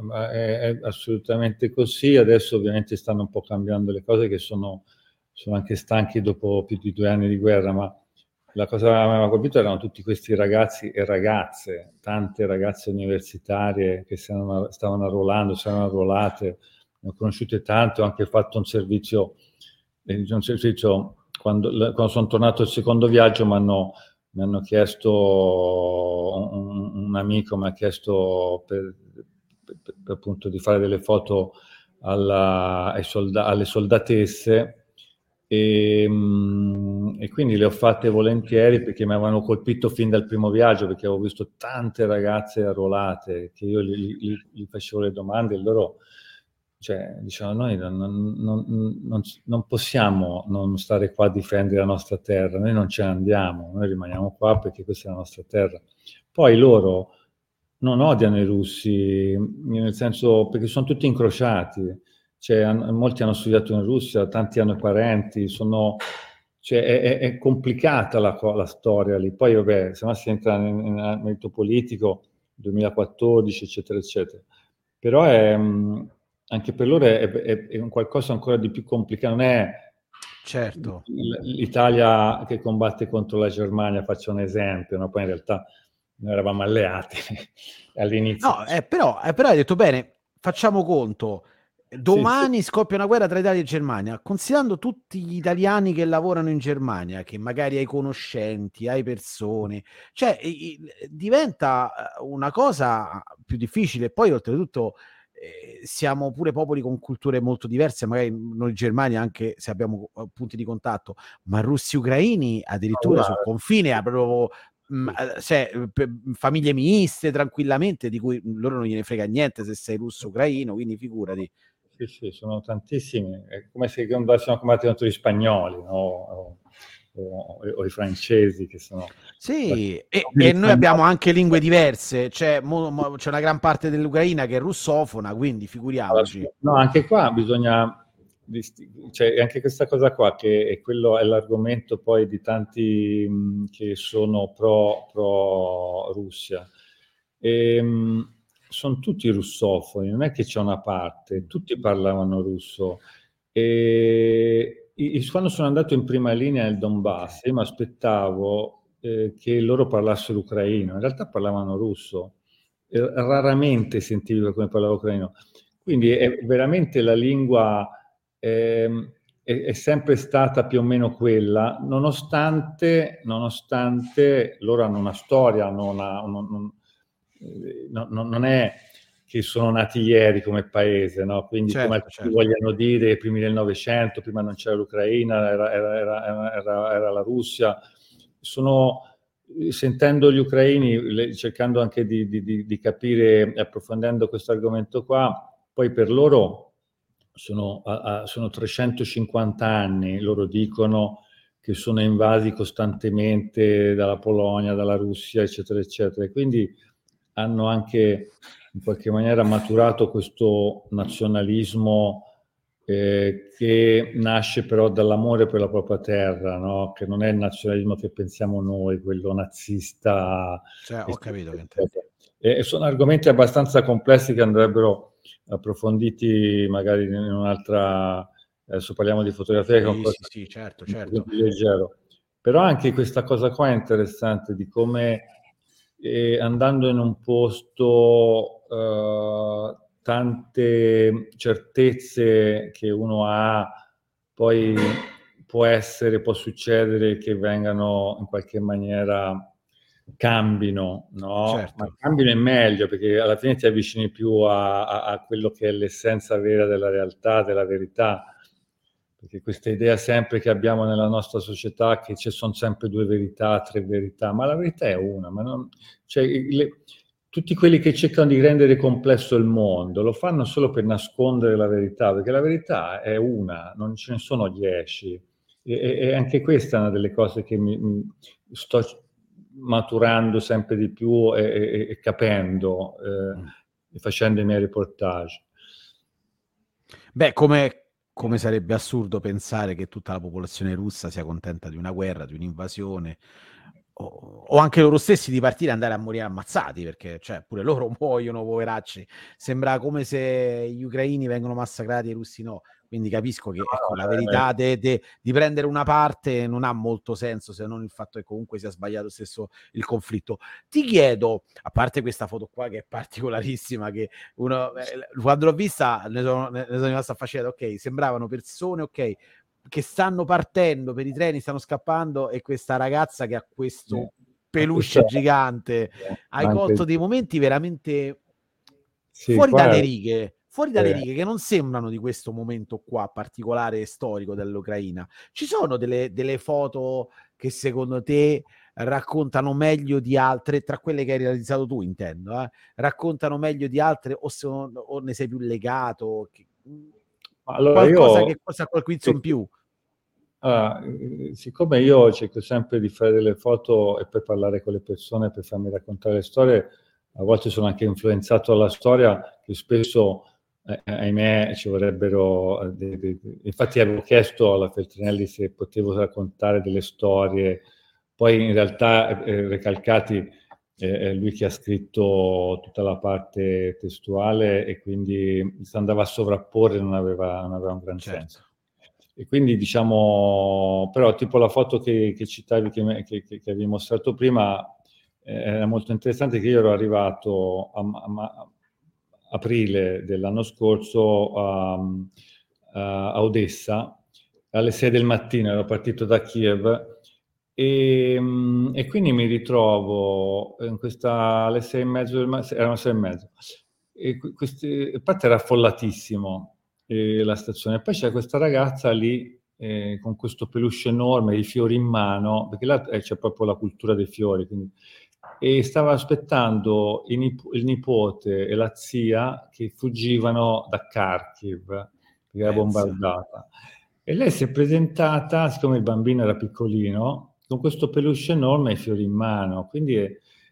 [SPEAKER 2] Ma è, è, assolutamente così. Adesso ovviamente stanno un po' cambiando le cose che sono, sono anche stanchi dopo più di due anni di guerra, ma la cosa che mi aveva colpito erano tutti questi ragazzi e ragazze, tante ragazze universitarie che stavano, stavano arruolando, si erano arruolate, ne ho conosciute tante, ho anche fatto un servizio, eh, un servizio quando, quando sono tornato il secondo viaggio mi hanno, mi hanno chiesto, un, un, amico mi ha chiesto per, per, per, appunto di fare delle foto alla, solda, alle soldatesse e, ehm, e, quindi le ho fatte volentieri perché mi avevano colpito fin dal primo viaggio, perché avevo visto tante ragazze arruolate che io gli, gli, gli facevo le domande e loro cioè, dicevano noi non, non, non, non, possiamo non stare qua a difendere la nostra terra, noi non ce andiamo, noi rimaniamo qua perché questa è la nostra terra. Poi loro non odiano i russi, nel senso perché sono tutti incrociati cioè, molti hanno studiato in Russia, tanti hanno parenti, sono, cioè, è, è, complicata la, la, storia lì. Poi, vabbè, se no si entra nel merito politico, 2014, eccetera, eccetera. Però è, anche per loro è, è, è un qualcosa ancora di più complicato, non è
[SPEAKER 1] certo.
[SPEAKER 2] l'Italia che combatte contro la Germania, faccio un esempio, no? poi in realtà noi eravamo alleati all'inizio.
[SPEAKER 1] No, eh, però, eh, però hai detto bene, facciamo conto, Domani sì, sì. scoppia una guerra tra Italia e Germania. Considerando tutti gli italiani che lavorano in Germania, che magari hai conoscenti, hai persone, cioè diventa eh, una cosa più difficile. Poi, oltretutto, eh, siamo pure popoli con culture molto diverse, magari noi Germania, anche se abbiamo eh, punti di contatto, ma russi ucraini addirittura oh, sul confine proprio cioè, famiglie miste tranquillamente, di cui loro non gliene frega niente se sei russo ucraino, quindi figurati
[SPEAKER 2] sì, sì, sono tantissimi, è come se andassimo a combattere contro gli spagnoli, no? o, o, i francesi che sono...
[SPEAKER 1] Sì, e, e noi abbiamo anche lingue diverse, c'è, mo, mo, c'è, una gran parte dell'Ucraina che è russofona, quindi figuriamoci.
[SPEAKER 2] No, anche qua bisogna... Cioè, anche questa cosa qua, che è, quello, è l'argomento poi di tanti mh, che sono pro, pro Russia. E, mh, sono tutti russofoni, non è che c'è una parte, tutti parlavano russo. E quando sono andato in prima linea nel Donbass, io mi aspettavo eh, che loro parlassero ucraino, in realtà parlavano russo, eh, raramente sentivo come parlavo ucraino. Quindi è veramente la lingua eh, è, è, sempre stata più o meno quella, nonostante, nonostante loro hanno una storia, hanno una, una, no, no, non è che sono nati ieri come paese, no? quindi certo, come certo. vogliono dire, primi del Novecento, prima non c'era l'Ucraina, era, era, era, era la Russia, sono, sentendo gli ucraini, cercando anche di, di, di capire, approfondendo questo argomento qua, poi per loro sono, a, a, sono 350 anni, loro dicono che sono invasi costantemente dalla Polonia, dalla Russia, eccetera, eccetera. Quindi hanno anche in qualche maniera maturato questo nazionalismo eh, che nasce però dall'amore per la propria terra, no? che non è il nazionalismo che pensiamo noi, quello nazista.
[SPEAKER 1] Cioè, ho capito
[SPEAKER 2] E sono argomenti abbastanza complessi che andrebbero approfonditi magari in un'altra... Adesso parliamo di fotografia, sì, che è un
[SPEAKER 1] sì, sì, certo, certo.
[SPEAKER 2] leggero. Però anche questa cosa qua è interessante di come e andando in un posto uh, tante certezze che uno ha, poi può essere, può succedere che vengano in qualche maniera cambino, no? Certo. Ma cambino è meglio perché alla fine ti avvicini più a, a, a quello che è l'essenza vera della realtà, della verità perché questa idea sempre che abbiamo nella nostra società che ci sono sempre due verità, tre verità, ma la verità è una, ma non, cioè, le, tutti quelli che cercano di rendere complesso il mondo lo fanno solo per nascondere la verità, perché la verità è una, non ce ne sono dieci. E, e anche questa è una delle cose che mi, mi sto maturando sempre di più e, e, e capendo, eh, mm. facendo i miei reportage.
[SPEAKER 1] Beh, come, come sarebbe assurdo pensare che tutta la popolazione russa sia contenta di una guerra, di un'invasione, o, o anche loro stessi di partire e andare a morire ammazzati, perché cioè, pure loro muoiono, poveracci. Sembra come se gli ucraini vengono massacrati e i russi no. Quindi capisco che ecco, la verità de, de, di prendere una parte non ha molto senso se non il fatto che comunque sia sbagliato stesso il conflitto. Ti chiedo, a parte questa foto qua che è particolarissima, che uno, eh, quando l'ho vista ne sono, ne sono rimasto affascinato, ok, sembravano persone, ok, che stanno partendo per i treni, stanno scappando e questa ragazza che ha questo peluche gigante, hai colto dei momenti veramente sì, fuori dalle righe fuori dalle eh. righe che non sembrano di questo momento qua particolare e storico dell'Ucraina. Ci sono delle, delle, foto che secondo te raccontano meglio di altre, tra quelle che hai realizzato tu intendo, eh? raccontano meglio di altre o, sono, o ne sei più legato? Che, allora qualcosa io, che cosa qualcosa in più?
[SPEAKER 2] Ah, siccome io cerco sempre di fare delle foto e poi parlare con le persone per farmi raccontare le storie, a volte sono anche influenzato dalla storia che spesso eh, ahimè ci vorrebbero, eh, de, de, de, infatti avevo chiesto alla Feltrinelli se potevo raccontare delle storie, poi in realtà eh, Recalcati è lui che ha scritto tutta la parte testuale e quindi si andava a sovrapporre non aveva, non aveva un gran certo. senso. E quindi diciamo, però tipo la foto che, che citavi, che, che, che avevi mostrato prima, eh, era molto interessante che io ero arrivato a, a, aprile dell'anno scorso a, a Odessa alle 6 del mattino, ero partito da Kiev e, e quindi mi ritrovo in questa alle 6 e mezzo del mattino, erano 6 e mezzo, e questi, a parte era affollatissimo eh, la stazione, poi c'è questa ragazza lì eh, con questo peluche enorme, i fiori in mano, perché là eh, c'è proprio la cultura dei fiori, quindi e stava aspettando il, nip- il, nipote e la zia che fuggivano da Kharkiv, perché era bombardata. E lei si è presentata, siccome il bambino era piccolino, con questo peluche enorme e i fiori in mano. Quindi è,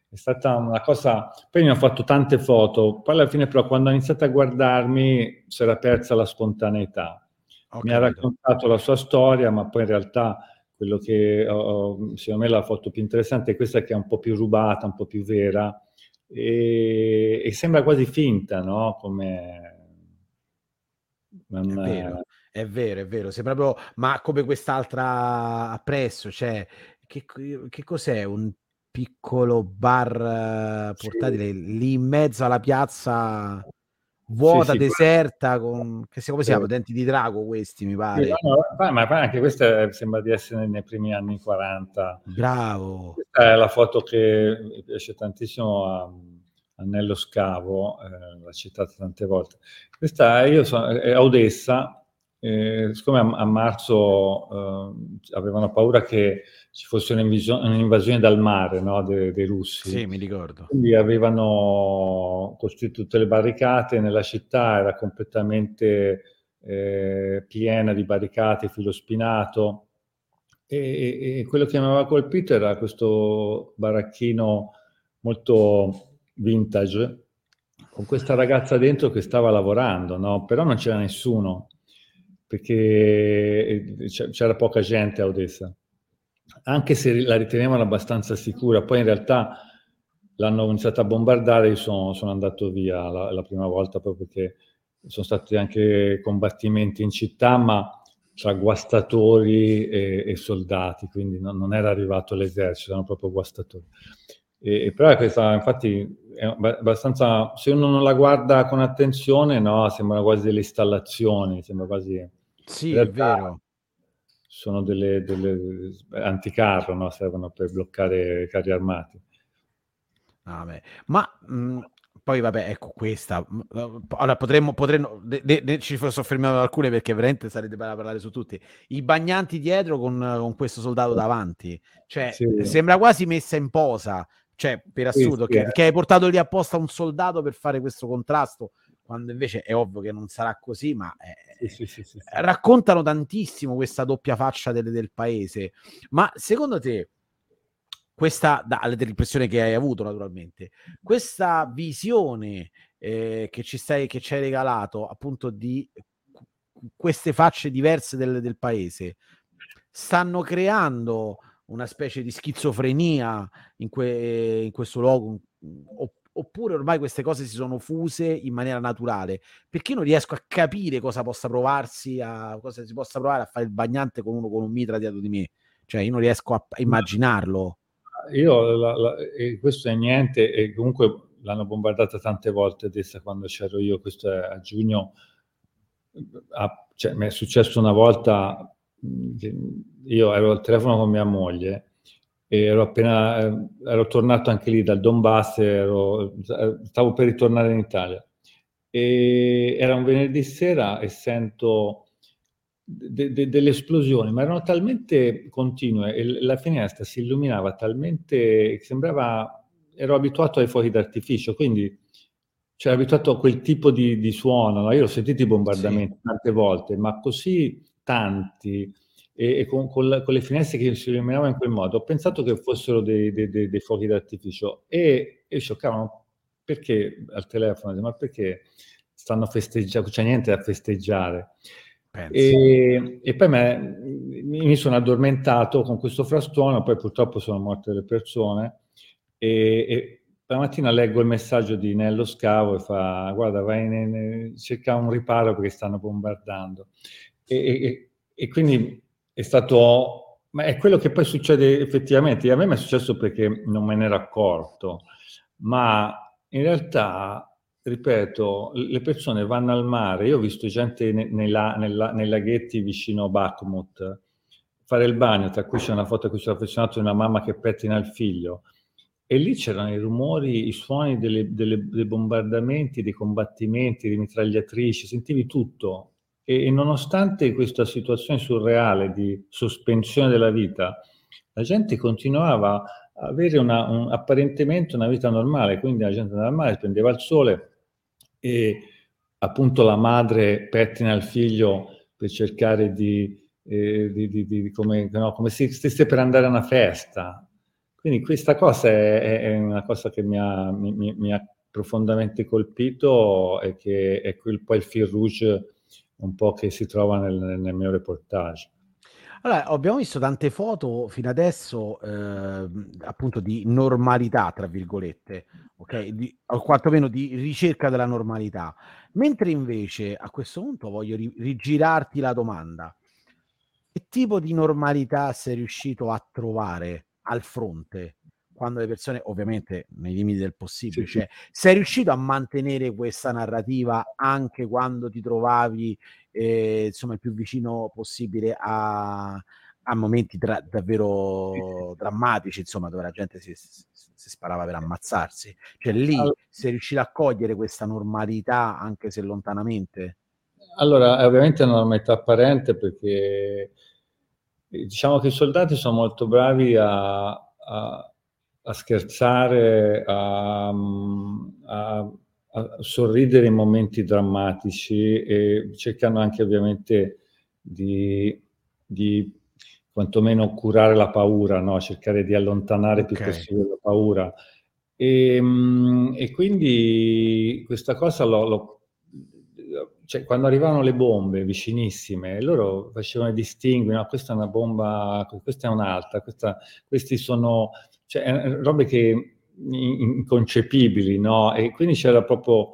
[SPEAKER 2] è, stata una cosa... Poi mi ho fatto tante foto, poi alla fine però quando ha iniziato a guardarmi si era persa la spontaneità. Okay. Mi ha raccontato la sua storia, ma poi in realtà quello che oh, secondo me la foto più interessante è questa che è un po' più rubata, un po' più vera e, e sembra quasi finta, no? Come...
[SPEAKER 1] Non, è vero, è vero, è vero. Sembra proprio, ma come quest'altra appresso, cioè, che, che cos'è? Un piccolo bar portatile sì. lì in mezzo alla piazza vuota, sì, sì, deserta, con... che si, come si chiama? Denti di drago questi, mi pare. Sì,
[SPEAKER 2] no, ma, anche questa sembra di essere nei primi anni 40.
[SPEAKER 1] Bravo.
[SPEAKER 2] Questa è la foto che mi piace tantissimo a, a Nello Scavo, eh, l'ha citata tante volte. Questa io sono, è a Odessa, eh, siccome a, a marzo eh, avevano paura che ci fosse un'invasione dal mare no, dei, dei, russi.
[SPEAKER 1] Sì, mi ricordo.
[SPEAKER 2] Quindi avevano costruito tutte le barricate nella città, era completamente eh, piena di barricate, filo spinato. E, e, quello che mi aveva colpito era questo baracchino molto vintage, con questa ragazza dentro che stava lavorando, no? però non c'era nessuno perché eh, c'era poca gente a Odessa, anche se la ritenevano abbastanza sicura. Poi in realtà l'hanno iniziato a bombardare, io sono, sono andato via la, la, prima volta proprio perché sono stati anche combattimenti in città, ma tra guastatori e, e soldati, quindi non, non, era arrivato l'esercito, erano proprio guastatori. E, e però questa, infatti, è abbastanza, se uno non la guarda con attenzione, no, sembrano quasi delle installazioni, sembra quasi
[SPEAKER 1] sì, è vero.
[SPEAKER 2] Sono delle, delle anticarro, no? servono per bloccare i carri armati.
[SPEAKER 1] Ah, Ma mh, mhmm, poi vabbè, ecco questa. Allora potremmo, potremmo de, de, de, ci soffermiamo ad alcune perché veramente sarebbe da parlare su tutti. I bagnanti dietro con, con questo soldato davanti, cioè sì. sembra quasi messa in posa. Cioè, per assurdo, sì, sì, che, eh. che, hai portato lì apposta un soldato per fare questo contrasto quando invece è ovvio che non sarà così, ma eh, sì, sì, sì, raccontano tantissimo questa doppia faccia del, del paese. Ma secondo te, questa, dall'impressione che hai avuto naturalmente, questa visione eh, che ci stai, che ci hai regalato appunto di queste facce diverse del, del paese, stanno creando una specie di schizofrenia in, que, in questo luogo, oppure ormai queste cose si sono fuse in maniera naturale? Perché io non riesco a capire cosa possa provarsi a cosa si possa provare a fare il bagnante con uno con un mitra dietro di me. Cioè, io non riesco a, a immaginarlo.
[SPEAKER 2] Io la, la, questo è niente, e comunque l'hanno bombardata tante volte adesso quando c'ero io, questo è a giugno. A, cioè, mi è successo una volta, io ero al telefono con mia moglie ero appena eh, ero tornato anche lì dal Donbass, ero, stavo per ritornare in Italia. E era un venerdì sera e sento de, de, delle esplosioni, ma erano talmente continue e la finestra si illuminava talmente, sembrava, ero abituato ai fuochi d'artificio, quindi cioè, abituato a quel tipo di, di suono. No? Io ho sentito i bombardamenti sì. tante volte, ma così tanti e, e con, con, la, con, le finestre che si illuminavano in quel modo, ho pensato che fossero dei, dei, dei, dei fuochi d'artificio e, e scioccavano perché al telefono, ma perché stanno festeggiando, c'è niente da festeggiare. E, e, poi me, mi sono addormentato con questo frastuono, poi purtroppo sono morte le persone e, e la mattina leggo il messaggio di Nello Scavo e fa guarda vai ne, cerca un riparo perché stanno bombardando. E, e quindi è stato, ma è quello che poi succede effettivamente. A me è successo perché non me ne ero accorto, ma in realtà ripeto, le persone vanno al mare, io ho visto gente nei, nei, nei, laghetti vicino a Bakhmut fare il bagno, tra cui c'è una foto a cui sono affezionato di una mamma che pettina il figlio, e lì c'erano i rumori, i suoni delle, delle, dei bombardamenti, dei combattimenti, di mitragliatrici, sentivi tutto. E, e, nonostante questa situazione surreale di sospensione della vita, la gente continuava a avere una, un, apparentemente una vita normale, quindi la gente mare, prendeva il sole e appunto la madre pettina il figlio per cercare di, eh, di, di, di come, no, come se stesse per andare a una festa, quindi questa cosa è, è una cosa che mi ha, mi, mi ha, profondamente colpito e che è quel, poi il fil rouge un po' che si trova nel, nel mio reportage.
[SPEAKER 1] Allora, abbiamo visto tante foto fino adesso, eh, appunto, di normalità, tra virgolette, ok? Di, o quantomeno di ricerca della normalità. Mentre invece a questo punto voglio ri- rigirarti la domanda. Che tipo di normalità sei riuscito a trovare al fronte quando le persone, ovviamente nei limiti del possibile, sì, cioè sei riuscito a mantenere questa narrativa anche quando ti trovavi eh, insomma il più vicino possibile a, a momenti tra, davvero drammatici, insomma, dove la gente si, si, si, sparava per ammazzarsi. Cioè lì sei riuscito a cogliere questa normalità anche se lontanamente?
[SPEAKER 2] Allora, è ovviamente una normalità apparente perché diciamo che i soldati sono molto bravi a, a, a scherzare, a, a, sorridere in momenti drammatici e cercano anche ovviamente di, di quantomeno curare la paura, no? cercare di allontanare okay. più possibile la paura. E, e quindi questa cosa l'ho, l'ho cioè, quando arrivavano le bombe vicinissime, loro facevano i distingui, no, questa è una bomba, questa è un'altra, questa, questi sono cioè, robe che inconcepibili, no? E quindi c'era proprio...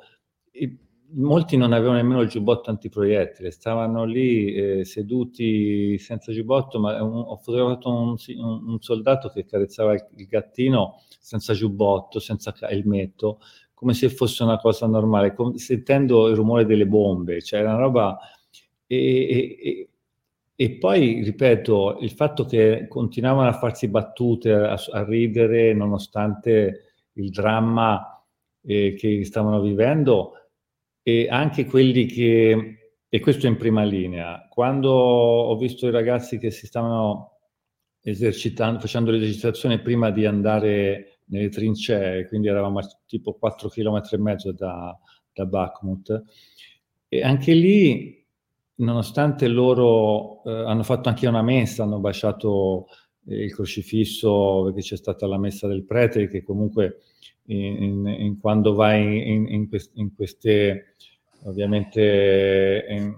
[SPEAKER 2] Molti non avevano nemmeno il giubbotto antiproiettile, stavano lì eh, seduti senza giubbotto, ma un, ho fotografato un, un, un, soldato che carezzava il, il gattino senza giubbotto, senza elmetto, come se fosse una cosa normale, com- sentendo il rumore delle bombe, cioè era una roba... E, e, poi, ripeto, il fatto che continuavano a farsi battute, a, a ridere, nonostante il dramma eh, che stavano vivendo, e anche quelli che, e questo in prima linea, quando ho visto i ragazzi che si stavano esercitando, facendo l'esercitazione prima di andare nelle trincee, quindi eravamo tipo 4 km e mezzo da, da Bakhmut. E anche lì, nonostante loro eh, hanno fatto anche una messa, hanno baciato eh, il crocifisso perché c'è stata la messa del prete, che comunque in, in, quando vai in, in, queste, ovviamente,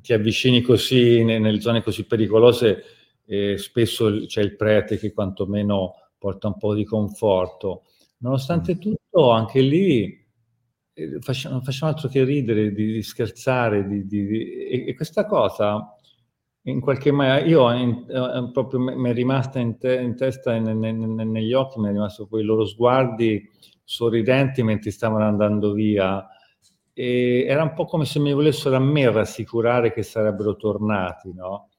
[SPEAKER 2] ti avvicini così nelle zone così pericolose, eh, spesso c'è il prete che quantomeno porta un po' di conforto. Nonostante mm. tutto, anche lì eh, facciamo, facciamo altro che ridere, di, di scherzare, di, di, e, e, questa cosa in qualche maniera, io in, eh, proprio mi è rimasta in, te, in testa ne, ne, ne, negli occhi, mi è rimasto quei loro sguardi sorridenti mentre stavano andando via. E era un po' come se mi volessero a me rassicurare che sarebbero tornati, no?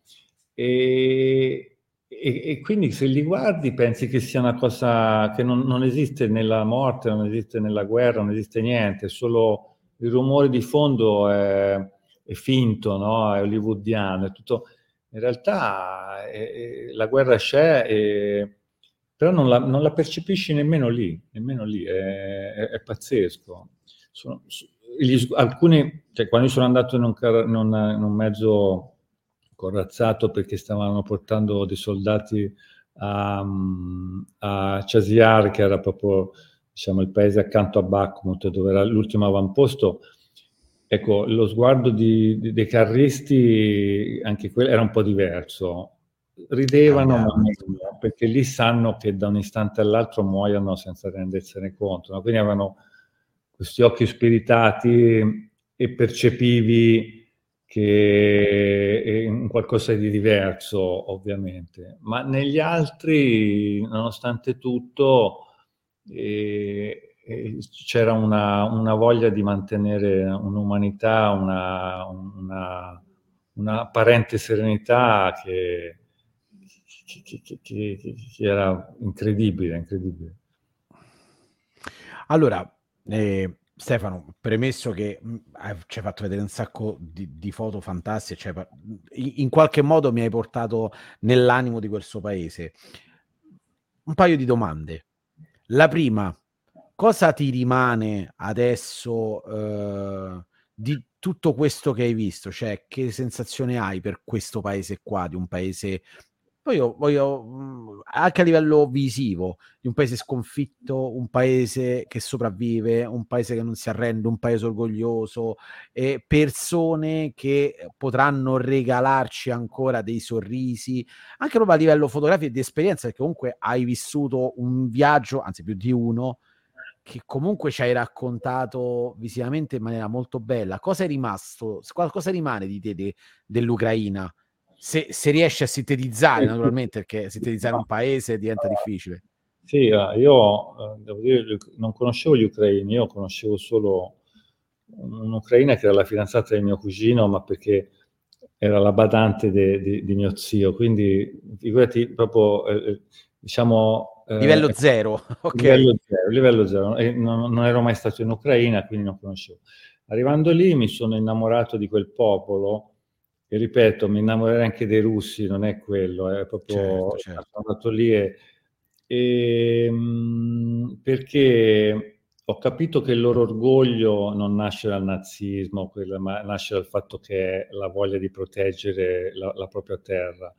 [SPEAKER 2] E, e, e, quindi se li guardi pensi che sia una cosa che non, non, esiste nella morte, non esiste nella guerra, non esiste niente, solo il rumore di fondo è, è finto, no? è hollywoodiano, è tutto... In realtà è, la guerra c'è, però non la, non la, percepisci nemmeno lì, nemmeno lì, è, pazzesco. Sono, gli, alcuni, cioè, quando sono andato in un, in un, in un mezzo corazzato perché stavano portando dei soldati a, a Chasiar, che era proprio diciamo, il paese accanto a Bakhmut, dove era l'ultimo avamposto. Ecco, lo sguardo di, di, dei carristi, anche quello, era un po' diverso. Ridevano, ma non, perché lì sanno che da un istante all'altro muoiono senza rendersene conto. No? Quindi avevano questi occhi spiritati e percepivi che è un qualcosa di diverso ovviamente, ma negli altri, nonostante tutto, eh, c'era una, una, voglia di mantenere un'umanità, una, una, una apparente serenità che, che, che, che, era incredibile, incredibile.
[SPEAKER 1] Allora, eh, Stefano, premesso che mh, ci hai fatto vedere un sacco di, di foto fantastiche, cioè, in, in, qualche modo mi hai portato nell'animo di quel suo paese. Un paio di domande. La prima, cosa ti rimane adesso eh, di tutto questo che hai visto? Cioè, che sensazione hai per questo paese qua, di un paese poi io voglio, mhmm, anche a livello visivo, di un paese sconfitto, un paese che sopravvive, un paese che non si arrende, un paese orgoglioso, e persone che potranno regalarci ancora dei sorrisi, anche proprio a livello fotografico e di esperienza, perché comunque hai vissuto un viaggio, anzi più di uno, che comunque ci hai raccontato visivamente in maniera molto bella. Cosa è rimasto? Cosa rimane di te de, dell'Ucraina? Se, se riesci a sintetizzare, naturalmente, perché sintetizzare un paese diventa difficile.
[SPEAKER 2] Sì, eh, io eh, devo dire, non conoscevo gli ucraini, io conoscevo solo un'ucraina che era la fidanzata di mio cugino, ma perché era la badante di mio zio, quindi figurati proprio, eh, eh diciamo...
[SPEAKER 1] Eh, livello zero,
[SPEAKER 2] ok. Livello zero, livello zero. Non, non, ero mai stato in Ucraina, quindi non conoscevo. Arrivando lì mi sono innamorato di quel popolo, e ripeto, mi innamorerei anche dei russi, non è quello, è proprio certo, certo. sono andato lì e, e, ehm, perché ho capito che il loro orgoglio non nasce dal nazismo, quella, ma nasce dal fatto che è la voglia di proteggere la, la propria terra.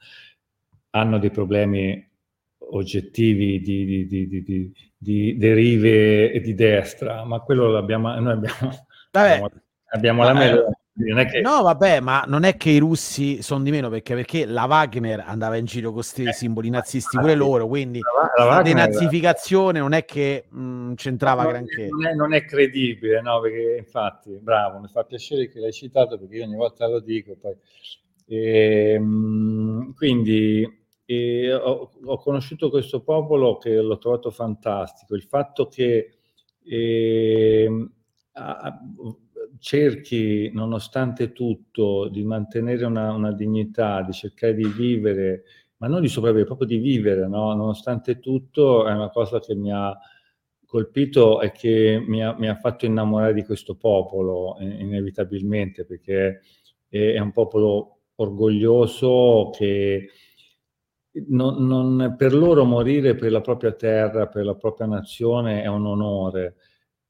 [SPEAKER 2] Hanno dei problemi oggettivi di, di, di, di, derive di destra, ma quello l'abbiamo, noi abbiamo, abbiamo, abbiamo la meglio
[SPEAKER 1] che... No, vabbè, ma non è che i russi sono di meno perché, perché la Wagner andava in giro con questi eh, simboli nazisti pure loro, quindi la, la, denazificazione non è che mh, c'entrava non, granché.
[SPEAKER 2] Non è, non è, credibile, no? Perché infatti, bravo, mi fa piacere che l'hai citato perché io ogni volta lo dico. Poi. E, ehm, mh, quindi e ho, ho, conosciuto questo popolo che l'ho trovato fantastico. Il fatto che eh, a, cerchi, nonostante tutto, di mantenere una, una, dignità, di cercare di vivere, ma non di sopravvivere, proprio di vivere, no? nonostante tutto, è una cosa che mi ha colpito e che mi ha, mi ha fatto innamorare di questo popolo, inevitabilmente, perché è, è un popolo orgoglioso che non, non, per loro morire per la propria terra, per la propria nazione è un onore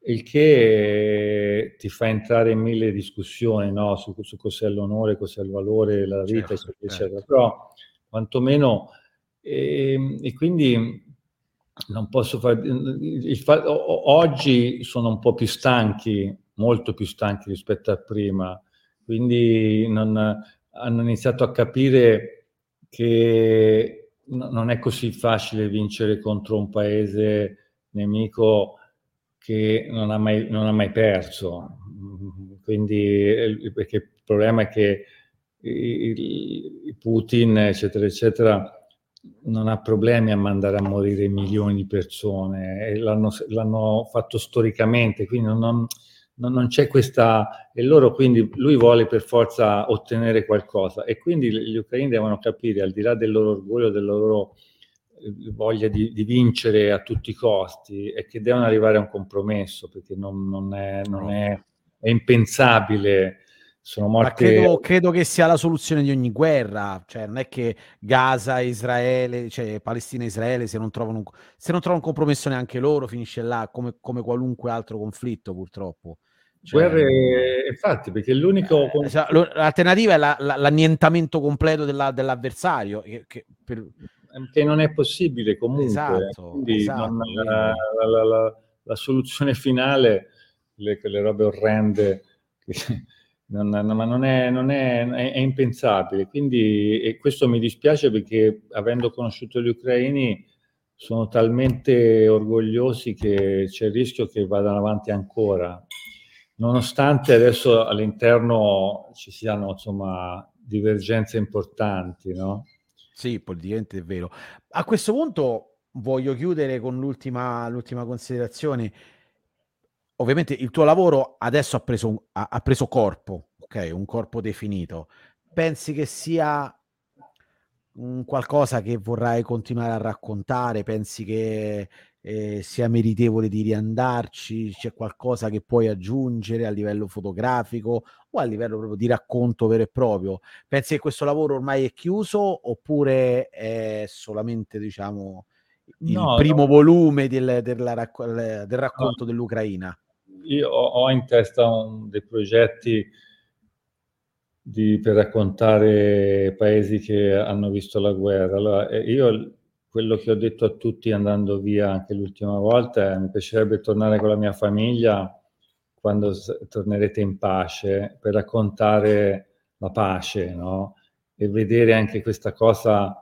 [SPEAKER 2] il che ti fa entrare in mille discussioni no? su, su cos'è l'onore, cos'è il valore, la vita, certo, eccetera, certo. eccetera. Però quantomeno, e, ehm, e quindi non posso fare... Fa, oggi sono un po' più stanchi, molto più stanchi rispetto a prima, quindi non, hanno iniziato a capire che non è così facile vincere contro un paese nemico che non ha mai, non ha mai perso. Quindi, perché il problema è che Putin, eccetera, eccetera, non ha problemi a mandare a morire milioni di persone l'hanno, l'hanno fatto storicamente, quindi non, non, non, c'è questa... E loro quindi, lui vuole per forza ottenere qualcosa e quindi gli ucraini devono capire, al di là del loro orgoglio, del loro voglia di, di, vincere a tutti i costi e che devono arrivare a un compromesso perché non, non, è, non è, è, impensabile. Sono morte...
[SPEAKER 1] Credo, credo, che sia la soluzione di ogni guerra, cioè non è che Gaza, Israele, cioè Palestina e Israele, se non trovano un, se non trovano un compromesso neanche loro, finisce là come, come qualunque altro conflitto purtroppo.
[SPEAKER 2] Cioè, Guerre, infatti, perché l'unico...
[SPEAKER 1] Eh, cioè, l'alternativa è la, la, l'annientamento completo della, dell'avversario, che, che per,
[SPEAKER 2] che non è possibile comunque. Esatto, Quindi esatto. Non, la, la, la, la, soluzione finale, le, quelle robe orrende, che, non, ma non, è, non è, è, è, impensabile. Quindi e questo mi dispiace perché avendo conosciuto gli ucraini sono talmente orgogliosi che c'è il rischio che vadano avanti ancora. Nonostante adesso all'interno ci siano insomma divergenze importanti, no?
[SPEAKER 1] Sì, politicamente è vero. A questo punto voglio chiudere con l'ultima, l'ultima considerazione. ovviamente il tuo lavoro adesso ha preso, ha, ha preso corpo, ok? Un corpo definito. Pensi che sia qualcosa che vorrai continuare a raccontare? Pensi che eh, sia meritevole di riandarci? C'è qualcosa che puoi aggiungere a livello fotografico o a livello proprio di racconto vero e proprio? Pensi che questo lavoro ormai è chiuso oppure è solamente, diciamo, il no, primo no. volume del, della, del racconto no. dell'Ucraina?
[SPEAKER 2] Io ho in testa un, dei progetti di, per raccontare paesi che hanno visto la guerra. Allora, eh, io quello che ho detto a tutti andando via anche l'ultima volta è mi piacerebbe tornare con la mia famiglia quando tornerete in pace per raccontare la pace, no? E vedere anche questa cosa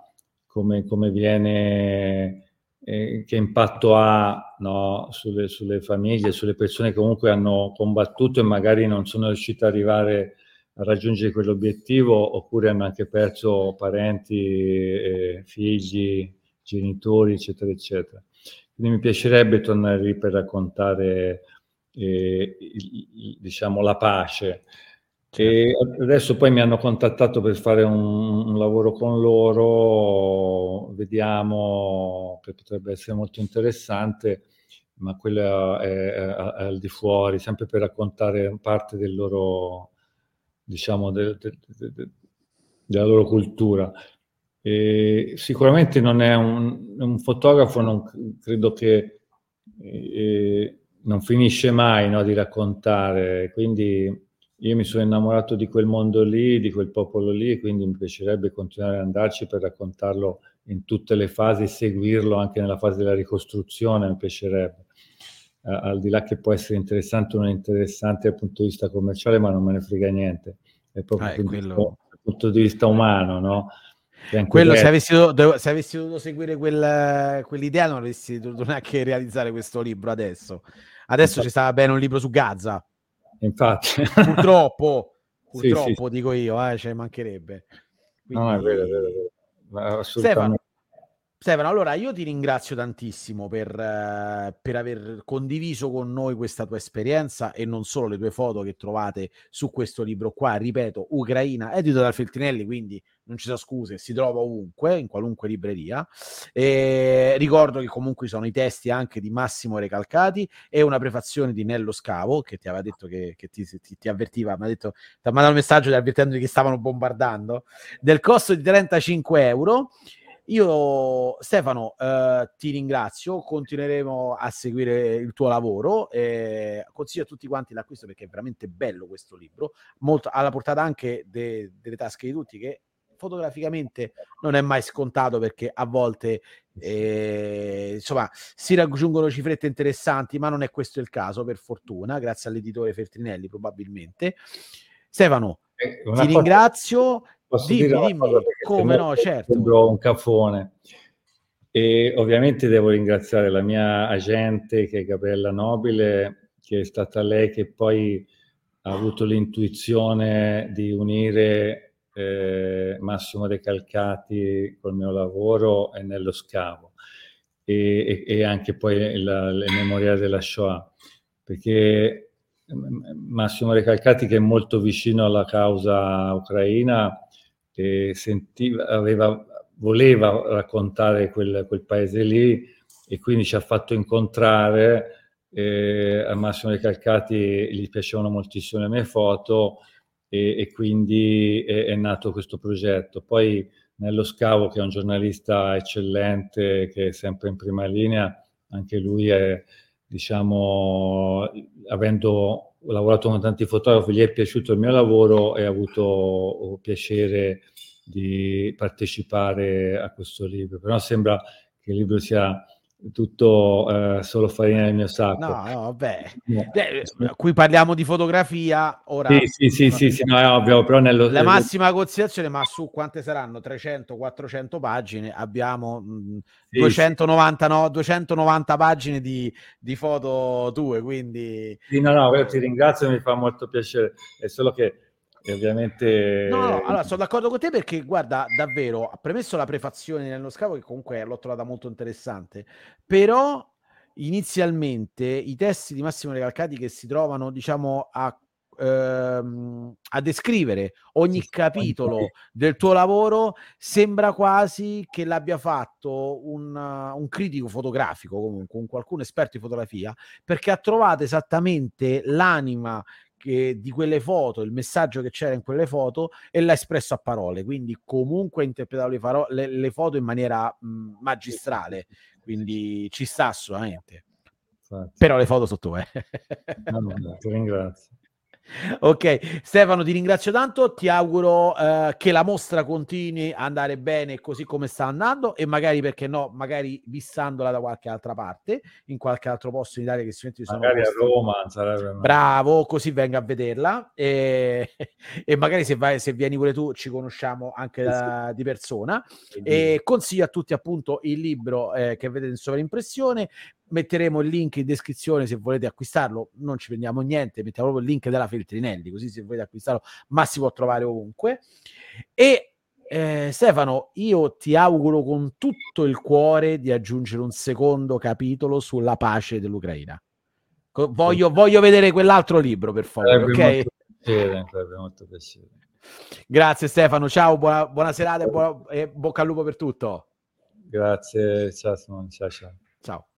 [SPEAKER 2] come, come viene, eh, che impatto ha no? sulle, sulle famiglie, sulle persone che comunque hanno combattuto e magari non sono riuscite ad arrivare a raggiungere quell'obiettivo oppure hanno anche perso parenti, eh, figli, genitori, eccetera, eccetera. Quindi mi piacerebbe tornare lì per raccontare eh, il, diciamo, la pace. E certo. adesso poi mi hanno contattato per fare un, un, lavoro con loro, vediamo che potrebbe essere molto interessante, ma quello è, è, è al di fuori, sempre per raccontare parte del loro, diciamo, de, de, de, della loro cultura. E sicuramente non è un, un fotografo, non credo che eh, non finisce mai no, di raccontare, quindi io mi sono innamorato di quel mondo lì, di quel popolo lì, quindi mi piacerebbe continuare ad andarci per raccontarlo in tutte le fasi, seguirlo anche nella fase della ricostruzione, mi piacerebbe. Uh, al di là che può essere interessante o non interessante dal punto di vista commerciale, ma non me ne frega niente, è proprio ah, è quello... dal punto di vista umano, no?
[SPEAKER 1] Quello, se avessi, dovuto, se avessi, dovuto, seguire quel, quell'idea, non avresti dovuto neanche realizzare questo libro adesso. Adesso Infatti. ci stava bene un libro su Gaza.
[SPEAKER 2] Infatti,
[SPEAKER 1] purtroppo, purtroppo sì, sì. dico io, eh, ce mancherebbe.
[SPEAKER 2] Quindi... No, è vero, è vero. È vero.
[SPEAKER 1] Stefano, Stefano, allora io ti ringrazio tantissimo per, uh, per, aver condiviso con noi questa tua esperienza e non solo le tue foto che trovate su questo libro qua, ripeto, Ucraina, edito da Feltrinelli, quindi non ci sono scuse, si trova ovunque, in qualunque libreria. E ricordo che comunque sono i testi anche di Massimo Recalcati e una prefazione di Nello Scavo, che ti aveva detto che, che ti, ti, ti, avvertiva, mi ha detto, ti ha mandato un messaggio avvertendo che stavano bombardando, del costo di 35 euro io, Stefano, eh, ti ringrazio, continueremo a seguire il tuo lavoro. Eh, consiglio a tutti quanti l'acquisto perché è veramente bello questo libro, molto alla portata anche de, delle tasche di tutti, che fotograficamente non è mai scontato perché a volte eh, insomma si raggiungono cifrette interessanti, ma non è questo il caso, per fortuna, grazie all'editore Feltrinelli probabilmente. Stefano, eh, ti ringrazio
[SPEAKER 2] Posso dimmi, dire dimmi, come no, certo. un cafone. E ovviamente devo ringraziare la mia agente che è Gabriella Nobile, che è stata lei che poi ha avuto l'intuizione di unire eh, Massimo Recalcati col mio lavoro e nello scavo e, e, anche poi la, le memoriali della Shoah, perché Massimo Recalcati che è molto vicino alla causa ucraina che sentiva, aveva, voleva raccontare quel, quel, paese lì e quindi ci ha fatto incontrare. Eh, a Massimo Recalcati gli piacevano moltissimo le mie foto e, e quindi è, è, nato questo progetto. Poi Nello Scavo, che è un giornalista eccellente, che è sempre in prima linea, anche lui è, diciamo, avendo ho lavorato con tanti fotografi, gli è piaciuto il mio lavoro e ha avuto piacere di partecipare a questo libro. Però sembra che il libro sia tutto eh, solo farina nel mio sacco.
[SPEAKER 1] No, no, vabbè. No. Eh, qui parliamo di fotografia, ora...
[SPEAKER 2] Sì, sì, sì, sì, sì no, è ovvio, però nello...
[SPEAKER 1] La massima considerazione, ma su quante saranno? 300-400 pagine, abbiamo mh, sì, 290, sì. No, 290 pagine di, di, foto tue, quindi...
[SPEAKER 2] Sì, no, no, io ti ringrazio, mi fa molto piacere, è solo che e ovviamente...
[SPEAKER 1] No, no, allora sono d'accordo con te perché, guarda, davvero, premesso la prefazione nello scavo, che comunque l'ho trovata molto interessante, però inizialmente i testi di Massimo Recalcati che si trovano, diciamo, a ehm, a descrivere ogni capitolo del tuo lavoro, sembra quasi che l'abbia fatto un, un critico fotografico, comunque un qualcuno esperto di fotografia, perché ha trovato esattamente l'anima che, di quelle foto, il messaggio che c'era in quelle foto e l'ha espresso a parole, quindi comunque ha interpretato le, faro- le, le foto in maniera mh, magistrale, quindi ci sta assolutamente. Infatti. Però le foto sotto eh.
[SPEAKER 2] no, ti ringrazio.
[SPEAKER 1] Ok, Stefano, ti ringrazio tanto. Ti auguro uh, che la mostra continui a andare bene così come sta andando e magari perché no, magari vissandola da qualche altra parte, in qualche altro posto in Italia che sicuramente
[SPEAKER 2] sono magari posti... a Roma sarebbe
[SPEAKER 1] bravo, così venga a vederla e, e magari se, vai, se vieni pure tu ci conosciamo anche da, sì. di persona. E consiglio a tutti appunto il libro eh, che vedete in sovraimpressione metteremo il link in descrizione se volete acquistarlo, non ci prendiamo niente, mettiamo proprio il link della Feltrinelli, così se volete acquistarlo, ma si può trovare ovunque. E eh, Stefano, io ti auguro con tutto il cuore di aggiungere un secondo capitolo sulla pace dell'Ucraina. Co- voglio, voglio, vedere quell'altro libro, per favore. Okay? Molto molto piacere. Grazie Stefano, ciao, buona, buona serata e, buona, e bocca al lupo per tutto.
[SPEAKER 2] Grazie, ciao, ciao. ciao.
[SPEAKER 1] Ciao.